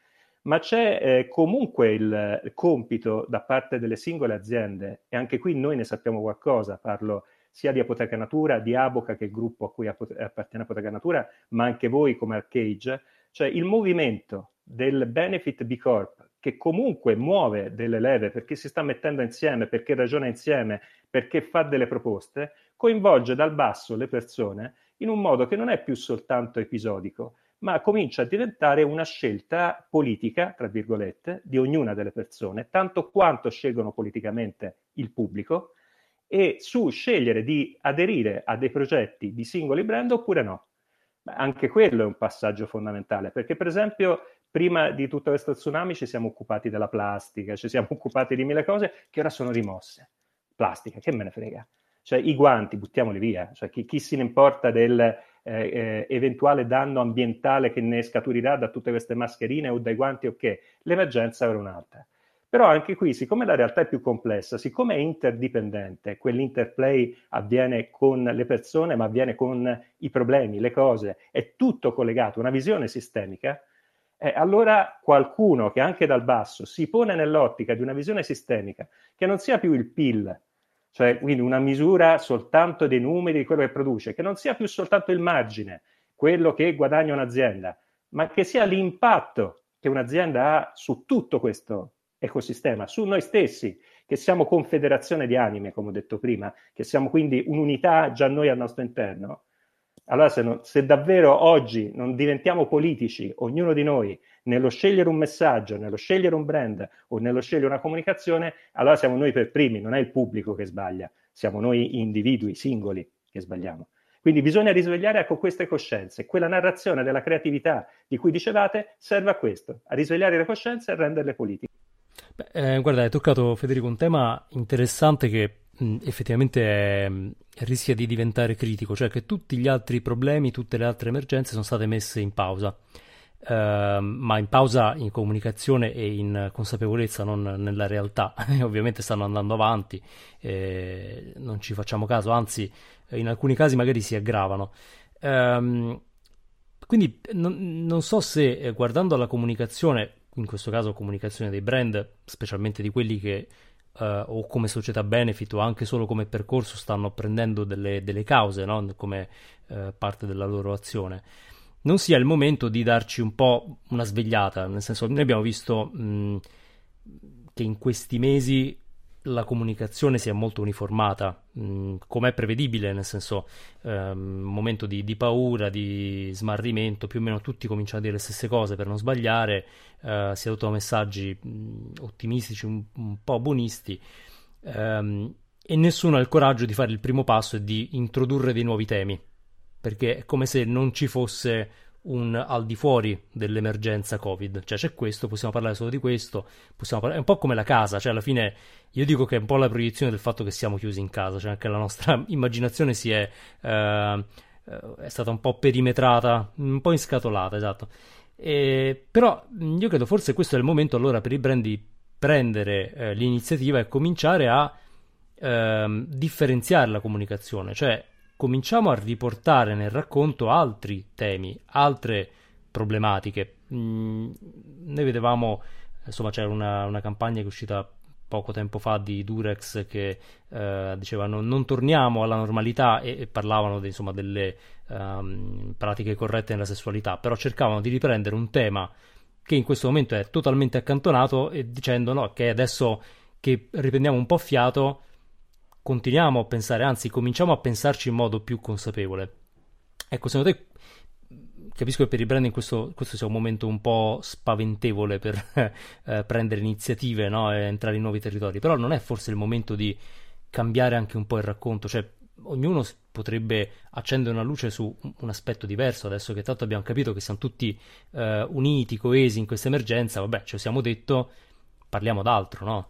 ma c'è eh, comunque il, compito da parte delle singole aziende e anche qui noi ne sappiamo qualcosa, parlo sia di Apoteca Natura, di Aboca che è il gruppo a cui appartiene Apoteca Natura, ma anche voi come Arcage, cioè il movimento del Benefit B Corp che comunque muove delle leve perché si sta mettendo insieme, perché ragiona insieme, perché fa delle proposte, coinvolge dal basso le persone in un modo che non è più soltanto episodico, ma comincia a diventare una scelta politica, tra virgolette, di ognuna delle persone, tanto quanto scelgono politicamente il pubblico, e su scegliere di aderire a dei progetti di singoli brand oppure no. anche quello è un passaggio fondamentale, perché per esempio prima di tutto questo tsunami ci siamo occupati della plastica, ci siamo (laughs) occupati di mille cose che ora sono rimosse. Plastica, che me ne frega. Cioè i guanti, buttiamoli via. Cioè, chi, chi se ne importa del eh, eh, eventuale danno ambientale che ne scaturirà da tutte queste mascherine o dai guanti o okay. che? L'emergenza era un'altra. Però anche qui, siccome la realtà è più complessa, siccome è interdipendente, quell'interplay avviene con le persone, ma avviene con i problemi, le cose, è tutto collegato, una visione sistemica, eh, allora qualcuno che anche dal basso si pone nell'ottica di una visione sistemica, che non sia più il PIL, cioè quindi una misura soltanto dei numeri di quello che produce, che non sia più soltanto il margine, quello che guadagna un'azienda, ma che sia l'impatto che un'azienda ha su tutto questo ecosistema, su noi stessi, che siamo confederazione di anime, come ho detto prima, che siamo quindi un'unità già noi al nostro interno, allora, se, non, se, davvero oggi non diventiamo politici, ognuno di noi, nello scegliere un messaggio, nello scegliere un brand o nello scegliere una comunicazione, allora siamo noi per primi, non è il pubblico che sbaglia, siamo noi individui singoli che sbagliamo. Quindi bisogna risvegliare ecco, queste coscienze. Quella narrazione della creatività di cui dicevate serve a questo, a risvegliare le coscienze e a renderle politiche. Beh, eh, guarda, hai toccato Federico un tema interessante che mh, effettivamente è, rischia di diventare critico, cioè che tutti gli altri problemi, tutte le altre emergenze sono state messe in pausa. Uh, ma in pausa in comunicazione e in consapevolezza, non nella realtà. (laughs) Ovviamente stanno andando avanti, eh, non ci facciamo caso, anzi, in alcuni casi magari si aggravano. Um, quindi non, non, so se eh, guardando alla comunicazione, in questo caso comunicazione dei brand, specialmente di quelli che Uh, o come società benefit o anche solo come percorso stanno prendendo delle, delle cause no? come uh, parte della loro azione non sia il momento di darci un po' una svegliata nel senso noi abbiamo visto mh, che in questi mesi la comunicazione si è molto uniformata, come è prevedibile, nel senso, ehm, momento di, di, paura, di smarrimento, più o meno tutti cominciano a dire le stesse cose per non sbagliare, eh, si adottano messaggi mh, ottimistici, un, un, po' buonisti, ehm, e nessuno ha il coraggio di fare il primo passo e di introdurre dei nuovi temi, perché è come se non ci fosse un al di fuori dell'emergenza Covid, cioè c'è questo, possiamo parlare solo di questo, parlare... è un po' come la casa, cioè alla fine io dico che è un po' la proiezione del fatto che siamo chiusi in casa, cioè anche la nostra (laughs) immaginazione si è, eh, eh, è stata un po' perimetrata, un po' inscatolata, esatto. E, però io credo forse questo è il momento allora per i brand di prendere eh, l'iniziativa e cominciare a ehm, differenziare la comunicazione, cioè cominciamo a riportare nel racconto altri temi, altre problematiche. Mm, noi vedevamo, insomma, c'era una, una, campagna che è uscita poco tempo fa di Durex che eh, dicevano non torniamo alla normalità e, e parlavano di, insomma, delle um, pratiche corrette nella sessualità, però cercavano di riprendere un tema che in questo momento è totalmente accantonato e dicendo no, che adesso che riprendiamo un po' fiato continuiamo a pensare, anzi cominciamo a pensarci in modo più consapevole. Ecco, secondo te capisco che per i brand questo, questo, sia un momento un po' spaventevole per (laughs) eh, prendere iniziative no? e entrare in nuovi territori, però non è forse il momento di cambiare anche un po' il racconto, cioè ognuno potrebbe accendere una luce su un aspetto diverso, adesso che tanto abbiamo capito che siamo tutti eh, uniti, coesi in questa emergenza, vabbè, ci siamo detto, parliamo d'altro, no?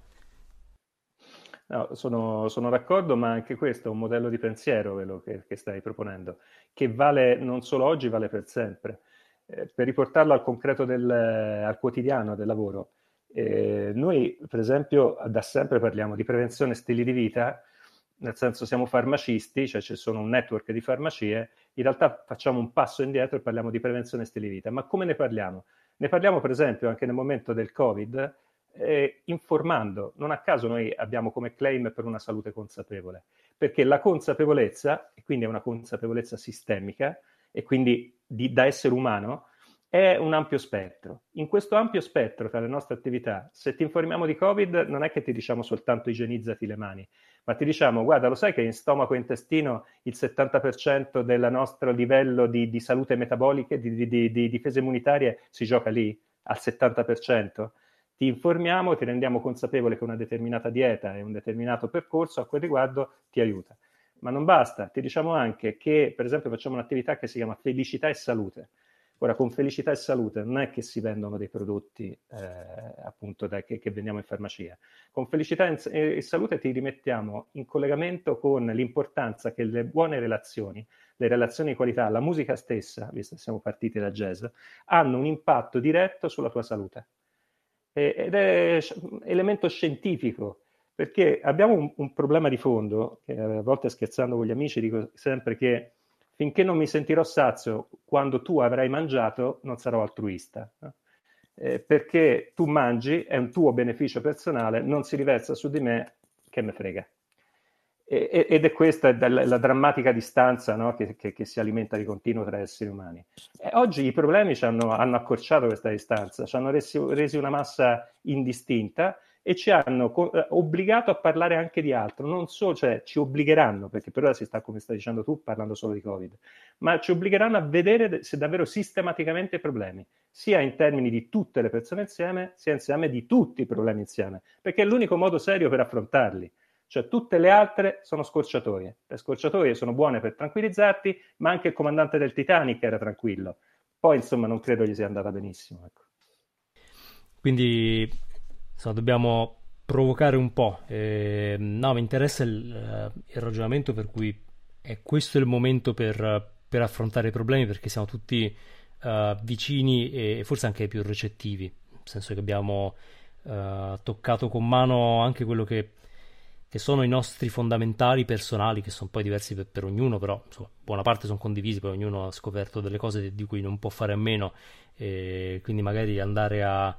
No, sono, sono, d'accordo, ma anche questo è un modello di pensiero quello che, che stai proponendo, che vale non solo oggi, vale per sempre. Eh, per riportarlo al concreto del, al quotidiano del lavoro, eh, noi per esempio da sempre parliamo di prevenzione stili di vita, nel senso siamo farmacisti, cioè ci sono un network di farmacie, in realtà facciamo un passo indietro e parliamo di prevenzione stili di vita. Ma come ne parliamo? Ne parliamo per esempio anche nel momento del Covid, eh, informando. Non a caso noi abbiamo come claim per una salute consapevole, perché la consapevolezza, e quindi è una consapevolezza sistemica, e quindi di, da essere umano, è un ampio spettro. In questo ampio spettro tra le nostre attività, se ti informiamo di Covid, non è che ti diciamo soltanto igienizzati le mani, ma ti diciamo, guarda, lo sai che in stomaco e intestino il 70% del nostro livello di, di salute metabolica, di, di, di difese immunitarie si gioca lì, al 70%? Ti informiamo e ti rendiamo consapevole che una determinata dieta e un determinato percorso a quel riguardo ti aiuta. Ma non basta, ti diciamo anche che, per esempio, facciamo un'attività che si chiama felicità e salute. Ora, con felicità e salute non è che si vendono dei prodotti eh, appunto da, che, che, vendiamo in farmacia. Con felicità e salute ti rimettiamo in collegamento con l'importanza che le buone relazioni, le relazioni di qualità, la musica stessa, visto che siamo partiti da jazz, hanno un impatto diretto sulla tua salute ed è elemento scientifico, perché abbiamo un, un, problema di fondo, a volte scherzando con gli amici dico sempre che finché non mi sentirò sazio quando tu avrai mangiato, non sarò altruista. Eh, perché tu mangi, è un tuo beneficio personale, non si riversa su di me, che me frega ed è questa la, drammatica distanza no? che, che, che, si alimenta di continuo tra esseri umani. E oggi i problemi ci hanno, hanno, accorciato questa distanza, ci hanno resi, resi, una massa indistinta e ci hanno co- eh, obbligato a parlare anche di altro, non solo, cioè ci obbligheranno, perché per ora si sta, come stai dicendo tu, parlando solo di Covid, ma ci obbligheranno a vedere se davvero sistematicamente i problemi, sia in termini di tutte le persone insieme, sia insieme di tutti i problemi insieme, perché è l'unico modo serio per affrontarli. Cioè tutte le altre sono scorciatoie. Le scorciatoie sono buone per tranquillizzarti, ma anche il comandante del Titanic era tranquillo. Poi insomma non credo gli sia andata benissimo. Ecco. Quindi insomma, dobbiamo provocare un po'. Eh, no, mi interessa il, eh, il, ragionamento per cui è questo il momento per, per affrontare i problemi perché siamo tutti uh, vicini e forse anche più recettivi, nel senso che abbiamo uh, toccato con mano anche quello che che sono i nostri fondamentali personali, che sono poi diversi per, per ognuno, però insomma, buona parte sono condivisi, poi ognuno ha scoperto delle cose di cui non può fare a meno, e quindi magari andare a,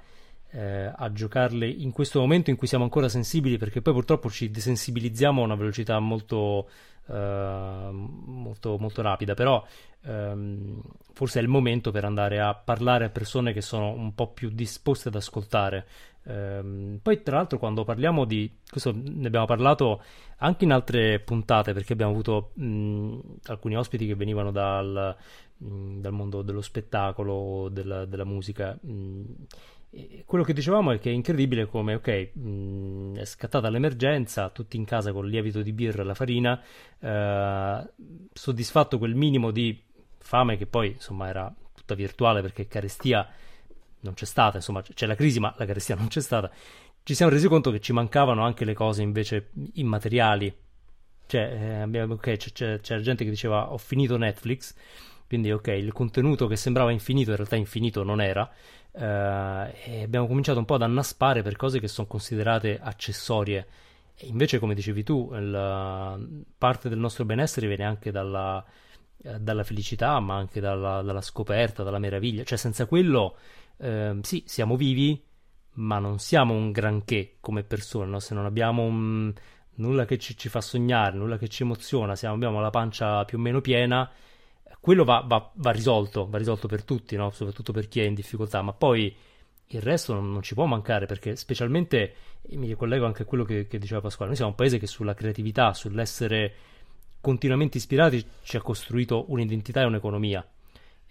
eh, a giocarle in questo momento in cui siamo ancora sensibili, perché poi purtroppo ci desensibilizziamo a una velocità molto, eh, molto, molto rapida, però ehm, forse è il momento per andare a parlare a persone che sono un po' più disposte ad ascoltare Ehm, poi, tra l'altro, quando parliamo di questo, ne abbiamo parlato anche in altre puntate perché abbiamo avuto mh, alcuni ospiti che venivano dal, mh, dal mondo dello spettacolo, della, della musica. Mh, quello che dicevamo è che è incredibile come, ok, è scattata l'emergenza, tutti in casa con il lievito di birra e la farina, eh, soddisfatto quel minimo di fame che poi insomma era tutta virtuale perché carestia non c'è stata, insomma c'è la crisi ma la carestia non c'è stata, ci siamo resi conto che ci mancavano anche le cose invece immateriali. Cioè, eh, okay, c'è, c'era gente che diceva ho finito Netflix, quindi ok, il contenuto che sembrava infinito in realtà infinito non era, eh, e abbiamo cominciato un po' ad annaspare per cose che sono considerate accessorie. E invece, come dicevi tu, la parte del nostro benessere viene anche dalla, eh, dalla felicità, ma anche dalla, dalla, scoperta, dalla meraviglia. Cioè, senza quello, eh, sì, siamo vivi, ma non siamo un granché come persone, no? Se non abbiamo un, nulla che ci, ci, fa sognare, nulla che ci emoziona, siamo, abbiamo la pancia più o meno piena, quello va, va, va risolto, va risolto per tutti, no? Soprattutto per chi è in difficoltà, ma poi il resto non, non, ci può mancare perché specialmente mi ricollego anche a quello che, che, diceva Pasquale noi siamo un paese che sulla creatività sull'essere continuamente ispirati ci ha costruito un'identità e un'economia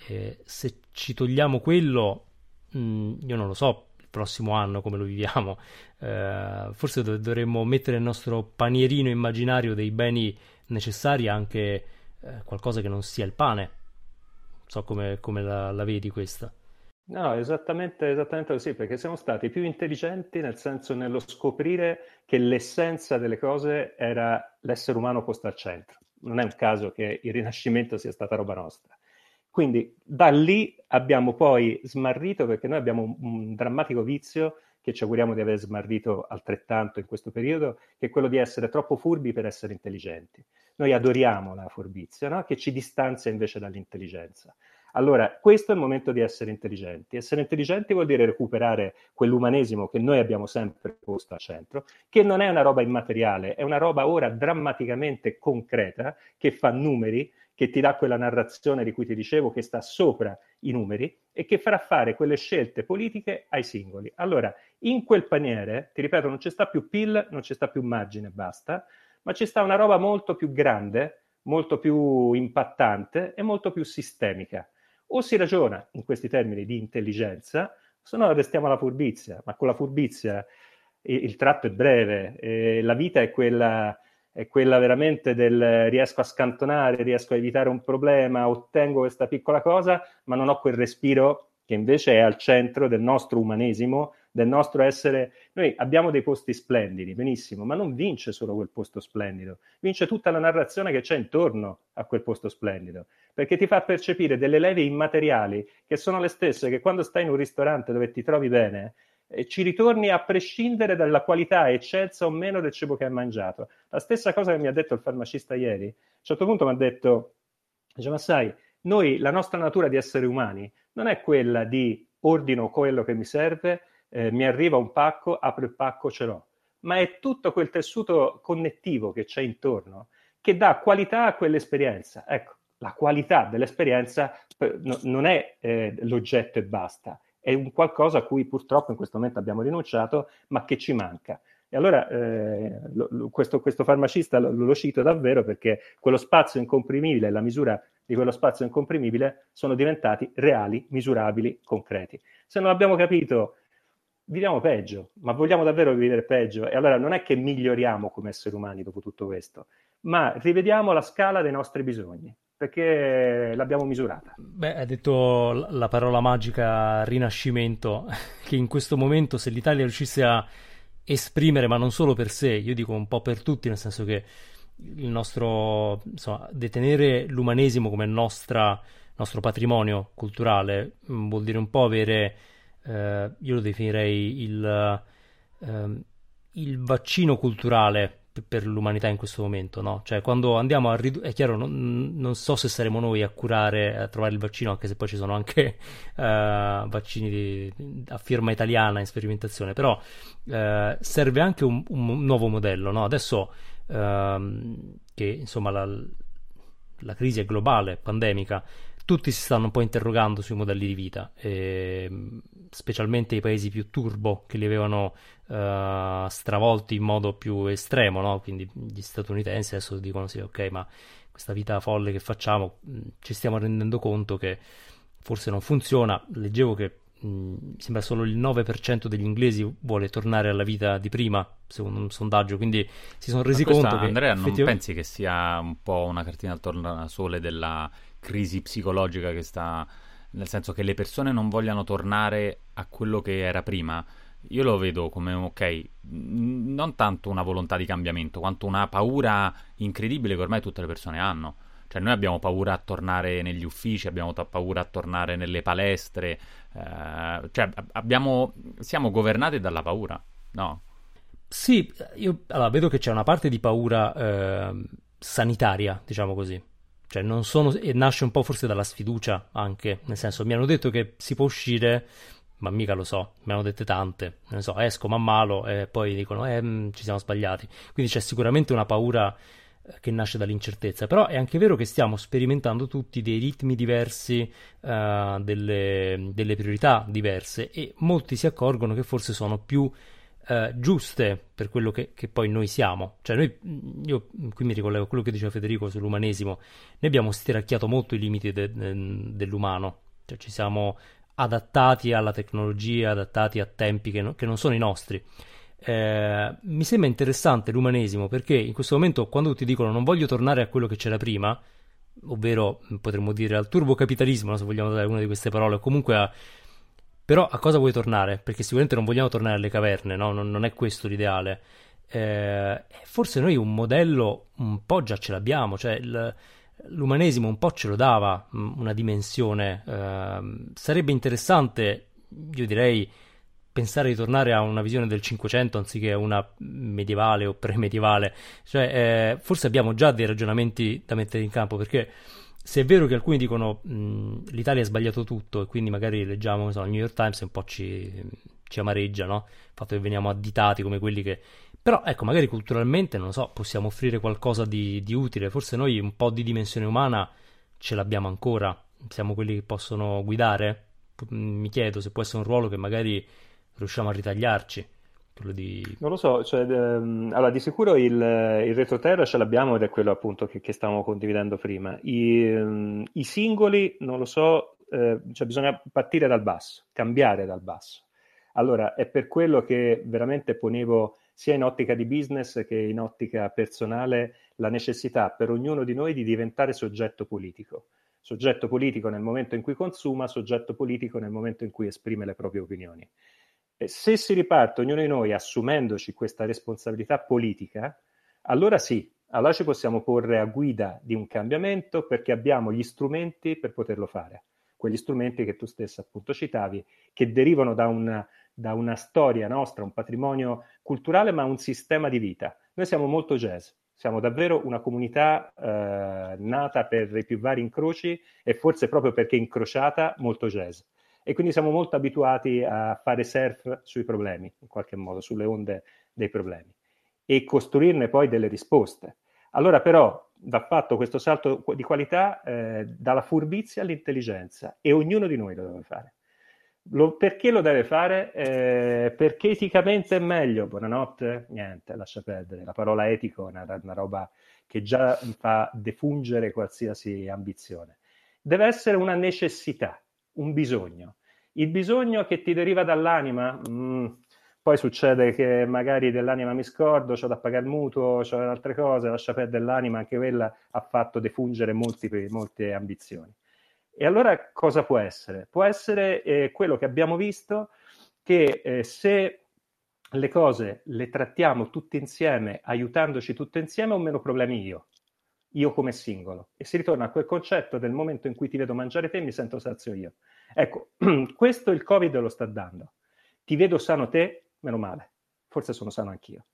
eh, se ci togliamo quello mh, mm, io non lo so il prossimo anno come lo viviamo (laughs) eh, forse dov- dovremmo mettere nel nostro panierino immaginario dei beni necessari anche eh, qualcosa che non sia il pane so come, come la, la vedi questa No, esattamente, esattamente così, perché siamo stati più intelligenti nel senso nello scoprire che l'essenza delle cose era l'essere umano posto al centro. Non è un caso che il Rinascimento sia stata roba nostra. Quindi da lì abbiamo poi smarrito, perché noi abbiamo un, drammatico vizio che ci auguriamo di aver smarrito altrettanto in questo periodo, che è quello di essere troppo furbi per essere intelligenti. Noi adoriamo la furbizia, no? che ci distanzia invece dall'intelligenza. Allora, questo è il momento di essere intelligenti. Essere intelligenti vuol dire recuperare quell'umanesimo che noi abbiamo sempre posto al centro, che non è una roba immateriale, è una roba ora drammaticamente concreta, che fa numeri, che ti dà quella narrazione di cui ti dicevo, che sta sopra i numeri e che farà fare quelle scelte politiche ai singoli. Allora, in quel paniere, ti ripeto, non c'è sta più PIL, non c'è sta più margine, basta, ma ci sta una roba molto più grande, molto più impattante e molto più sistemica. O si ragiona in questi termini di intelligenza, se no restiamo alla furbizia, ma con la furbizia il, il tratto è breve, la vita è quella, è quella veramente del riesco a scantonare, riesco a evitare un problema, ottengo questa piccola cosa, ma non ho quel respiro che invece è al centro del nostro umanesimo, del nostro essere. Noi abbiamo dei posti splendidi, benissimo, ma non vince solo quel posto splendido, vince tutta la narrazione che c'è intorno a quel posto splendido, perché ti fa percepire delle leve immateriali che sono le stesse che quando stai in un ristorante dove ti trovi bene, eh, ci ritorni a prescindere dalla qualità eccelsa o meno del cibo che hai mangiato. La stessa cosa che mi ha detto il farmacista ieri. A un certo punto mi ha detto, dice, ma sai, noi, la nostra natura di esseri umani non è quella di ordino quello che mi serve, eh, mi arriva un pacco, apro il pacco, ce l'ho. Ma è tutto quel tessuto connettivo che c'è intorno che dà qualità a quell'esperienza. Ecco, la qualità dell'esperienza eh, no, non è eh, l'oggetto e basta, è un qualcosa a cui purtroppo in questo momento abbiamo rinunciato, ma che ci manca. E allora eh, lo, lo, questo, questo, farmacista lo, lo, cito davvero perché quello spazio incomprimibile, la misura di quello spazio incomprimibile sono diventati reali, misurabili, concreti. Se non abbiamo capito viviamo peggio, ma vogliamo davvero vivere peggio? E allora non è che miglioriamo come esseri umani dopo tutto questo, ma rivediamo la scala dei nostri bisogni, perché l'abbiamo misurata. Beh, hai detto la parola magica rinascimento, (laughs) che in questo momento se l'Italia riuscisse a esprimere, ma non solo per sé, io dico un po' per tutti, nel senso che il nostro, insomma, detenere l'umanesimo come nostra, nostro patrimonio culturale mm, vuol dire un po' avere eh, io lo definirei il, eh, il vaccino culturale per l'umanità in questo momento, no? Cioè, quando andiamo a ridurre, è chiaro, non, non, so se saremo noi a curare, a trovare il vaccino, anche se poi ci sono anche uh, (laughs) vaccini di, a firma italiana in sperimentazione, però uh, serve anche un, un, nuovo modello, no? Adesso uh, che insomma la, la crisi è globale, pandemica, tutti si stanno un po' interrogando sui modelli di vita, e, specialmente i paesi più turbo che li avevano uh, stravolti in modo più estremo, no? quindi gli statunitensi adesso dicono sì, ok, ma questa vita folle che facciamo ci stiamo rendendo conto che forse non funziona. Leggevo che mh, sembra solo il 9% degli inglesi vuole tornare alla vita di prima, secondo un sondaggio, quindi si sono resi questa, conto che... Andrea, non pensi che sia un po' una cartina al tornasole della crisi psicologica che sta nel senso che le persone non vogliano tornare a quello che era prima. Io lo vedo come ok, non tanto una volontà di cambiamento, quanto una paura incredibile che ormai tutte le persone hanno. Cioè, noi abbiamo paura a tornare negli uffici, abbiamo paura a tornare nelle palestre, eh, cioè abbiamo, siamo governati dalla paura, no? Sì, io allora, vedo che c'è una parte di paura eh, sanitaria, diciamo così, Cioè, non sono, e nasce un po' forse dalla sfiducia anche, nel senso, mi hanno detto che si può uscire, ma mica lo so, mi hanno dette tante, ne so, esco ma malo e poi dicono, eh, mm, ci siamo sbagliati. Quindi c'è sicuramente una paura eh, che nasce dall'incertezza, però è anche vero che stiamo sperimentando tutti dei ritmi diversi, uh, delle, delle priorità diverse e molti si accorgono che forse sono più eh, giuste per quello che, che, poi noi siamo. Cioè, noi, io qui mi ricollego a quello che diceva Federico sull'umanesimo. Noi abbiamo stiracchiato molto i limiti de, de, dell'umano, cioè ci siamo adattati alla tecnologia, adattati a tempi che, no, che non sono i nostri. Eh, mi sembra interessante l'umanesimo perché in questo momento, quando ti dicono non voglio tornare a quello che c'era prima, ovvero potremmo dire al turbocapitalismo, se vogliamo dare una di queste parole, o comunque a però a cosa vuoi tornare? Perché sicuramente non vogliamo tornare alle caverne, no? non, non, è questo l'ideale. Eh, forse noi un modello un po' già ce l'abbiamo, cioè il, l'umanesimo un po' ce lo dava mm, una dimensione. Eh, sarebbe interessante, io direi, pensare di tornare a una visione del Cinquecento anziché a una medievale o premedievale. Cioè, eh, forse abbiamo già dei ragionamenti da mettere in campo perché se è vero che alcuni dicono mh, l'Italia ha sbagliato tutto e quindi magari leggiamo so, il New York Times e un po' ci, ci amareggia, no? Il fatto che veniamo additati come quelli che... Però ecco, magari culturalmente, non so, possiamo offrire qualcosa di, di utile. Forse noi un po' di dimensione umana ce l'abbiamo ancora. Siamo quelli che possono guidare. Mi chiedo se può essere un ruolo che magari riusciamo a ritagliarci di... Non lo so, cioè, ehm, allora di sicuro il, il retroterra ce l'abbiamo ed è quello appunto che, che stavamo condividendo prima. I, ehm, I, singoli, non lo so, eh, cioè bisogna partire dal basso, cambiare dal basso. Allora, è per quello che veramente ponevo sia in ottica di business che in ottica personale la necessità per ognuno di noi di diventare soggetto politico. Soggetto politico nel momento in cui consuma, soggetto politico nel momento in cui esprime le proprie opinioni se si riparte ognuno di noi assumendoci questa responsabilità politica, allora sì, allora ci possiamo porre a guida di un cambiamento perché abbiamo gli strumenti per poterlo fare. Quegli strumenti che tu stesso appunto citavi, che derivano da una, da una storia nostra, un patrimonio culturale, ma un sistema di vita. Noi siamo molto jazz, siamo davvero una comunità eh, nata per i più vari incroci e forse proprio perché incrociata molto jazz e quindi siamo molto abituati a fare surf sui problemi, in qualche modo, sulle onde dei problemi e costruirne poi delle risposte. Allora però va fatto questo salto di qualità eh, dalla furbizia all'intelligenza e ognuno di noi lo deve fare. Lo, perché lo deve fare? Eh, perché eticamente è meglio. Buonanotte, niente, lascia perdere. La parola etico è una, una roba che già fa defungere qualsiasi ambizione. Deve essere una necessità un bisogno. Il bisogno che ti deriva dall'anima, mm, poi succede che magari dell'anima mi scordo, ho da pagare il mutuo, ho altre cose, lascia perdere l'anima, anche quella ha fatto defungere molti, molte ambizioni. E allora cosa può essere? Può essere eh, quello che abbiamo visto, che eh, se le cose le trattiamo tutte insieme, aiutandoci tutte insieme, ho meno problemi io io come singolo. E si ritorna a quel concetto del momento in cui ti vedo mangiare te, mi sento sazio io. Ecco, (clears throat) questo il Covid lo sta dando. Ti vedo sano te, meno male. Forse sono sano anch'io.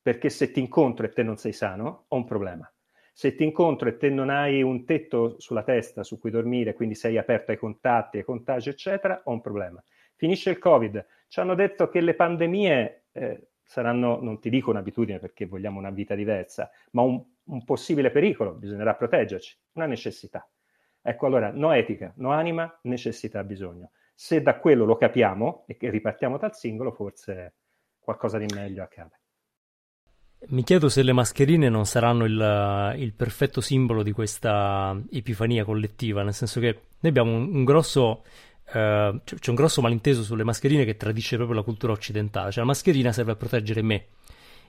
Perché se ti incontro e te non sei sano, ho un problema. Se ti incontro e te non hai un tetto sulla testa su cui dormire, quindi sei aperto ai contatti, ai contagi, eccetera, ho un problema. Finisce il Covid. Ci hanno detto che le pandemie eh, saranno, non ti dico un'abitudine perché vogliamo una vita diversa, ma un un possibile pericolo, bisognerà proteggerci, una necessità. Ecco allora, no etica, no anima, necessità, bisogno. Se da quello lo capiamo e che ripartiamo dal singolo, forse qualcosa di meglio accade. Mi chiedo se le mascherine non saranno il, il, perfetto simbolo di questa epifania collettiva, nel senso che noi abbiamo un, un grosso, eh, c'è un grosso malinteso sulle mascherine che tradisce proprio la cultura occidentale, cioè la mascherina serve a proteggere me,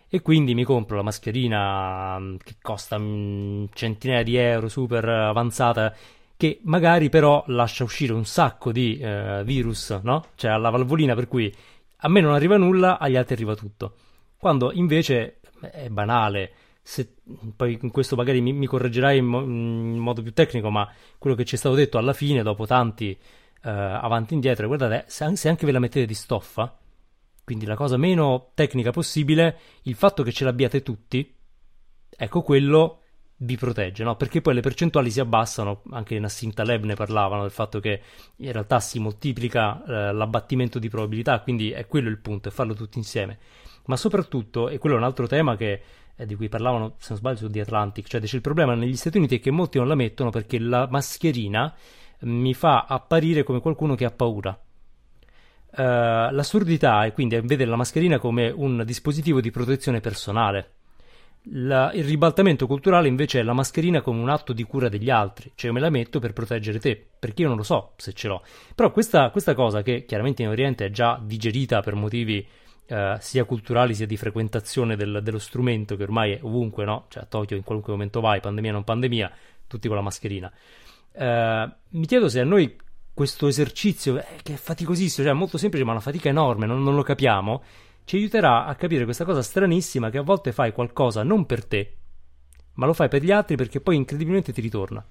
e quindi mi compro la mascherina mm, che costa mm, centinaia di euro, super avanzata, che magari però lascia uscire un sacco di eh, virus, no? Cioè alla valvolina per cui a me non arriva nulla, agli altri arriva tutto. Quando invece è banale, se, poi in questo magari mi, mi correggerai in, mo- in, modo più tecnico, ma quello che ci è stato detto alla fine, dopo tanti eh, avanti e indietro, guardate, se, se anche ve la mettete di stoffa, quindi la cosa meno tecnica possibile, il fatto che ce l'abbiate tutti, ecco quello vi protegge, no? Perché poi le percentuali si abbassano, anche in Nassim Taleb ne parlavano del fatto che in realtà si moltiplica eh, l'abbattimento di probabilità, quindi è quello il punto, è farlo tutti insieme. Ma soprattutto, e quello è un altro tema che, eh, di cui parlavano, se non sbaglio, su The Atlantic, cioè il problema negli Stati Uniti è che molti non la mettono perché la mascherina mi fa apparire come qualcuno che ha paura. Uh, l'assurdità è quindi vedere la mascherina come un dispositivo di protezione personale la, il ribaltamento culturale invece è la mascherina come un atto di cura degli altri, cioè io me la metto per proteggere te, perché io non lo so se ce l'ho. Però questa, questa cosa che chiaramente in Oriente è già digerita per motivi eh, sia culturali sia di frequentazione del, dello strumento che ormai è ovunque, no? Cioè a Tokyo in qualunque momento vai, pandemia o non pandemia, tutti con la mascherina. Eh, mi chiedo se a noi questo esercizio, eh, che è faticosissimo, cioè molto semplice ma una fatica enorme, non, non lo capiamo, ci aiuterà a capire questa cosa stranissima che a volte fai qualcosa non per te, ma lo fai per gli altri perché poi incredibilmente ti ritorna.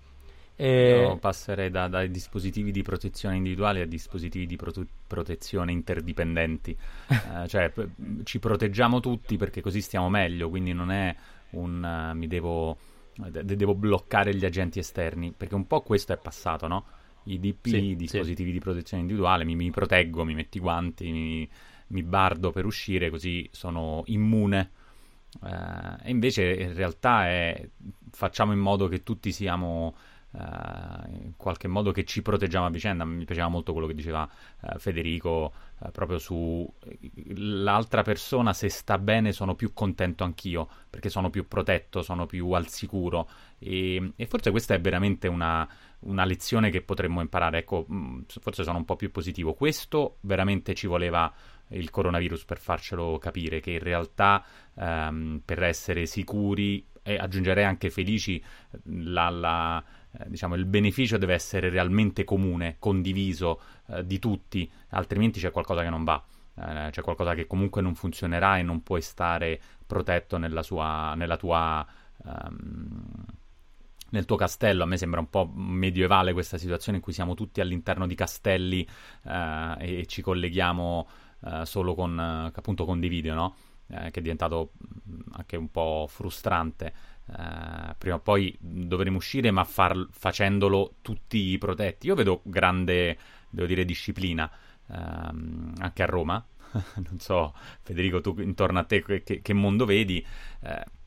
E... Io passerei da, dai dispositivi di protezione individuali a dispositivi di prote- protezione interdipendenti. uh, (laughs) cioè, p- ci proteggiamo tutti perché così stiamo meglio, quindi non è un uh, mi devo, de- devo bloccare gli agenti esterni, perché un po' questo è passato, no? I DP, sì, dispositivi sì. di protezione individuale, mi, mi, proteggo, mi metto i guanti, mi, mi bardo per uscire così sono immune. Uh, e invece in realtà è, facciamo in modo che tutti siamo uh, in qualche modo che ci proteggiamo a vicenda. Mi piaceva molto quello che diceva uh, Federico proprio su l'altra persona, se sta bene sono più contento anch'io perché sono più protetto, sono più al sicuro e, e forse questa è veramente una, una lezione che potremmo imparare. Ecco, mm, forse sono un po' più positivo. Questo veramente ci voleva il coronavirus per farcelo capire che in realtà ehm, per essere sicuri e aggiungerei anche felici la, la, eh, diciamo, il beneficio deve essere realmente comune, condiviso eh, di tutti, altrimenti c'è qualcosa che non va. Eh, c'è qualcosa che comunque non funzionerà e non puoi stare protetto nella, sua, nella tua um, nel tuo castello. A me sembra un po' medievale questa situazione in cui siamo tutti all'interno di castelli uh, e ci colleghiamo uh, solo con, uh, appunto con dei video, no? che è diventato mm, anche un po' frustrante. prima o poi dovremo uscire, ma far, facendolo tutti protetti. Io vedo grande, devo dire, disciplina ehm, anche a Roma. (laughs) non so, Federico, tu intorno a te che, che mondo vedi,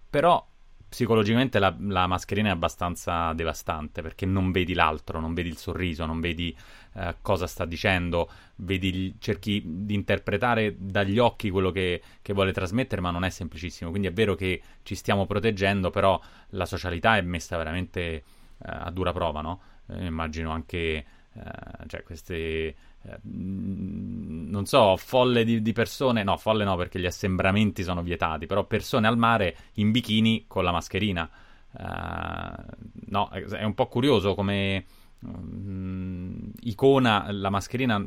però psicologicamente la, la, mascherina è abbastanza devastante perché non vedi l'altro, non vedi il sorriso, non vedi eh, cosa sta dicendo, vedi, cerchi di interpretare dagli occhi quello che, che, vuole trasmettere, ma non è semplicissimo. Quindi è vero che ci stiamo proteggendo, però la socialità è messa veramente eh, a dura prova, no? Eh, immagino anche eh, cioè queste non so, folle di, di, persone, no, folle no perché gli assembramenti sono vietati, però persone al mare in bikini con la mascherina. Uh, no, è un po' curioso come um, icona la mascherina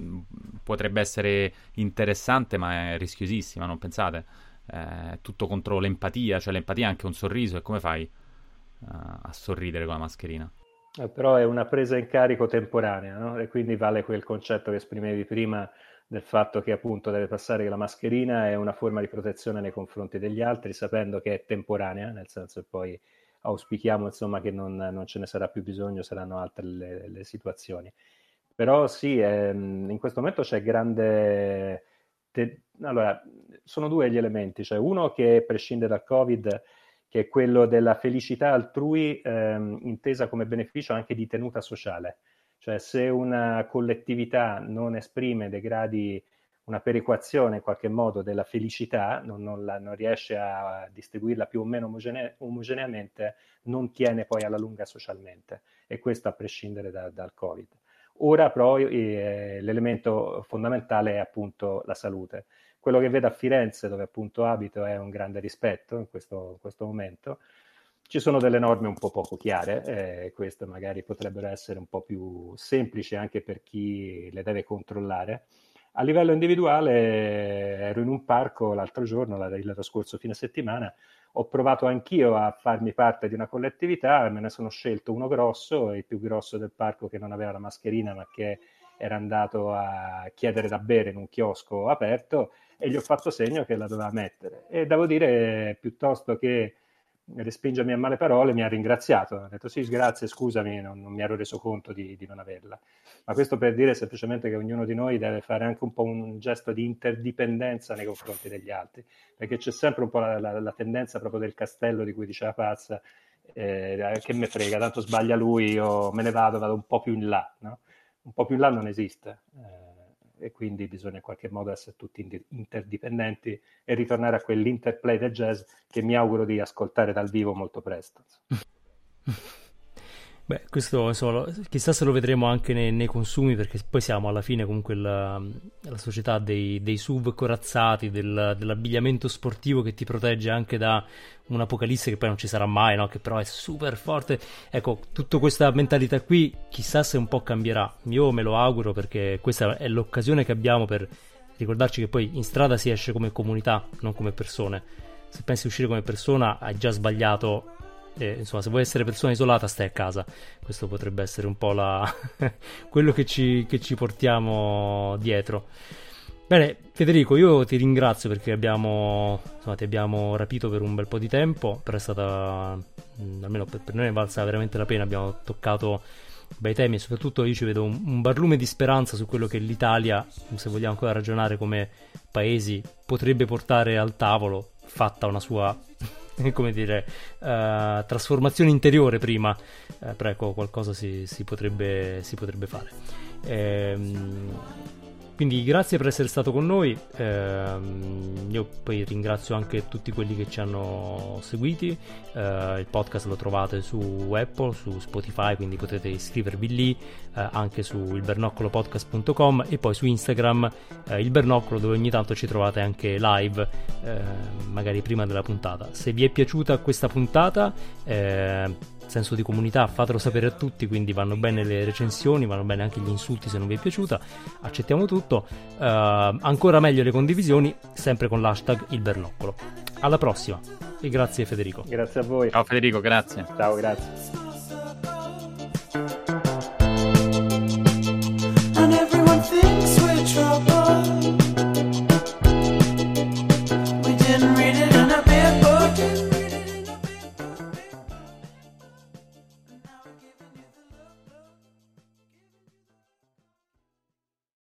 potrebbe essere interessante, ma è rischiosissima, non pensate? È tutto contro l'empatia, cioè l'empatia è anche un sorriso, e come fai uh, a sorridere con la mascherina? Eh, però è una presa in carico temporanea, no? E quindi vale quel concetto che esprimevi prima del fatto che appunto deve passare la mascherina è una forma di protezione nei confronti degli altri, sapendo che è temporanea, nel senso che poi auspichiamo insomma che non, non ce ne sarà più bisogno, saranno altre le, le situazioni. Però sì, ehm, in questo momento c'è grande... Te... Allora, sono due gli elementi, cioè uno che prescinde dal Covid che è quello della felicità altrui ehm, intesa come beneficio anche di tenuta sociale. Cioè se una collettività non esprime dei gradi, una perequazione in qualche modo della felicità, non, non, la, non riesce a distribuirla più o meno omogene, omogeneamente, non tiene poi alla lunga socialmente. E questo a prescindere da, dal Covid. Ora però eh, l'elemento fondamentale è appunto la salute quello che vedo a Firenze, dove appunto abito, è un grande rispetto in questo, in questo momento. Ci sono delle norme un po' poco chiare, eh, queste magari potrebbero essere un po' più semplici anche per chi le deve controllare. A livello individuale ero in un parco l'altro giorno, il scorso fine settimana, ho provato anch'io a farmi parte di una collettività, me ne sono scelto uno grosso, il più grosso del parco che non aveva la mascherina ma che era andato a chiedere da bere in un chiosco aperto e gli ho fatto segno che la doveva mettere. E devo dire, piuttosto che respingermi a male parole, mi ha ringraziato, ha detto sì, grazie, scusami, non, non mi ero reso conto di, di, non averla. Ma questo per dire semplicemente che ognuno di noi deve fare anche un po' un gesto di interdipendenza nei confronti degli altri, perché c'è sempre un po' la, la, la tendenza proprio del castello di cui diceva Pazza, eh, che me frega, tanto sbaglia lui, io me ne vado, vado un po' più in là, no? Un po' più in là non esiste. Eh, e quindi bisogna in qualche modo essere tutti interdipendenti e ritornare a quell'interplay del jazz che mi auguro di ascoltare dal vivo molto presto. (laughs) Beh, questo insomma, chissà se lo vedremo anche nei, nei, consumi, perché poi siamo alla fine comunque la, la società dei, dei SUV corazzati, del, dell'abbigliamento sportivo che ti protegge anche da un'apocalisse che poi non ci sarà mai, no? che però è super forte. Ecco, tutta questa mentalità qui chissà se un po' cambierà. Io me lo auguro perché questa è l'occasione che abbiamo per ricordarci che poi in strada si esce come comunità, non come persone. Se pensi uscire come persona hai già sbagliato e, insomma, se vuoi essere persona isolata, stai a casa. Questo potrebbe essere un po' la... (laughs) quello che ci, che ci portiamo dietro. Bene, Federico, io ti ringrazio perché abbiamo, insomma, ti abbiamo rapito per un bel po' di tempo, però è stata, almeno per, per noi è valsa veramente la pena, abbiamo toccato bei temi e soprattutto io ci vedo un, un, barlume di speranza su quello che l'Italia, se vogliamo ancora ragionare come paesi, potrebbe portare al tavolo, fatta una sua (laughs) come dire, uh, trasformazione interiore prima, uh, però ecco, qualcosa si, si, potrebbe, si potrebbe, fare. Ehm, quindi grazie per essere stato con noi, eh, io poi ringrazio anche tutti quelli che ci hanno seguiti, eh, il podcast lo trovate su Apple, su Spotify, quindi potete iscrivervi lì, eh, anche su ilbernoccolopodcast.com e poi su Instagram eh, il Bernoccolo dove ogni tanto ci trovate anche live, eh, magari prima della puntata. Se vi è piaciuta questa puntata eh, senso di comunità, fatelo sapere a tutti, quindi vanno bene le recensioni, vanno bene anche gli insulti se non vi è piaciuta, accettiamo tutto, uh, ancora meglio le condivisioni, sempre con l'hashtag il bernoccolo. Alla prossima e grazie Federico. Grazie a voi. Ciao Federico, grazie. Ciao, grazie. And everyone thinks we're trouble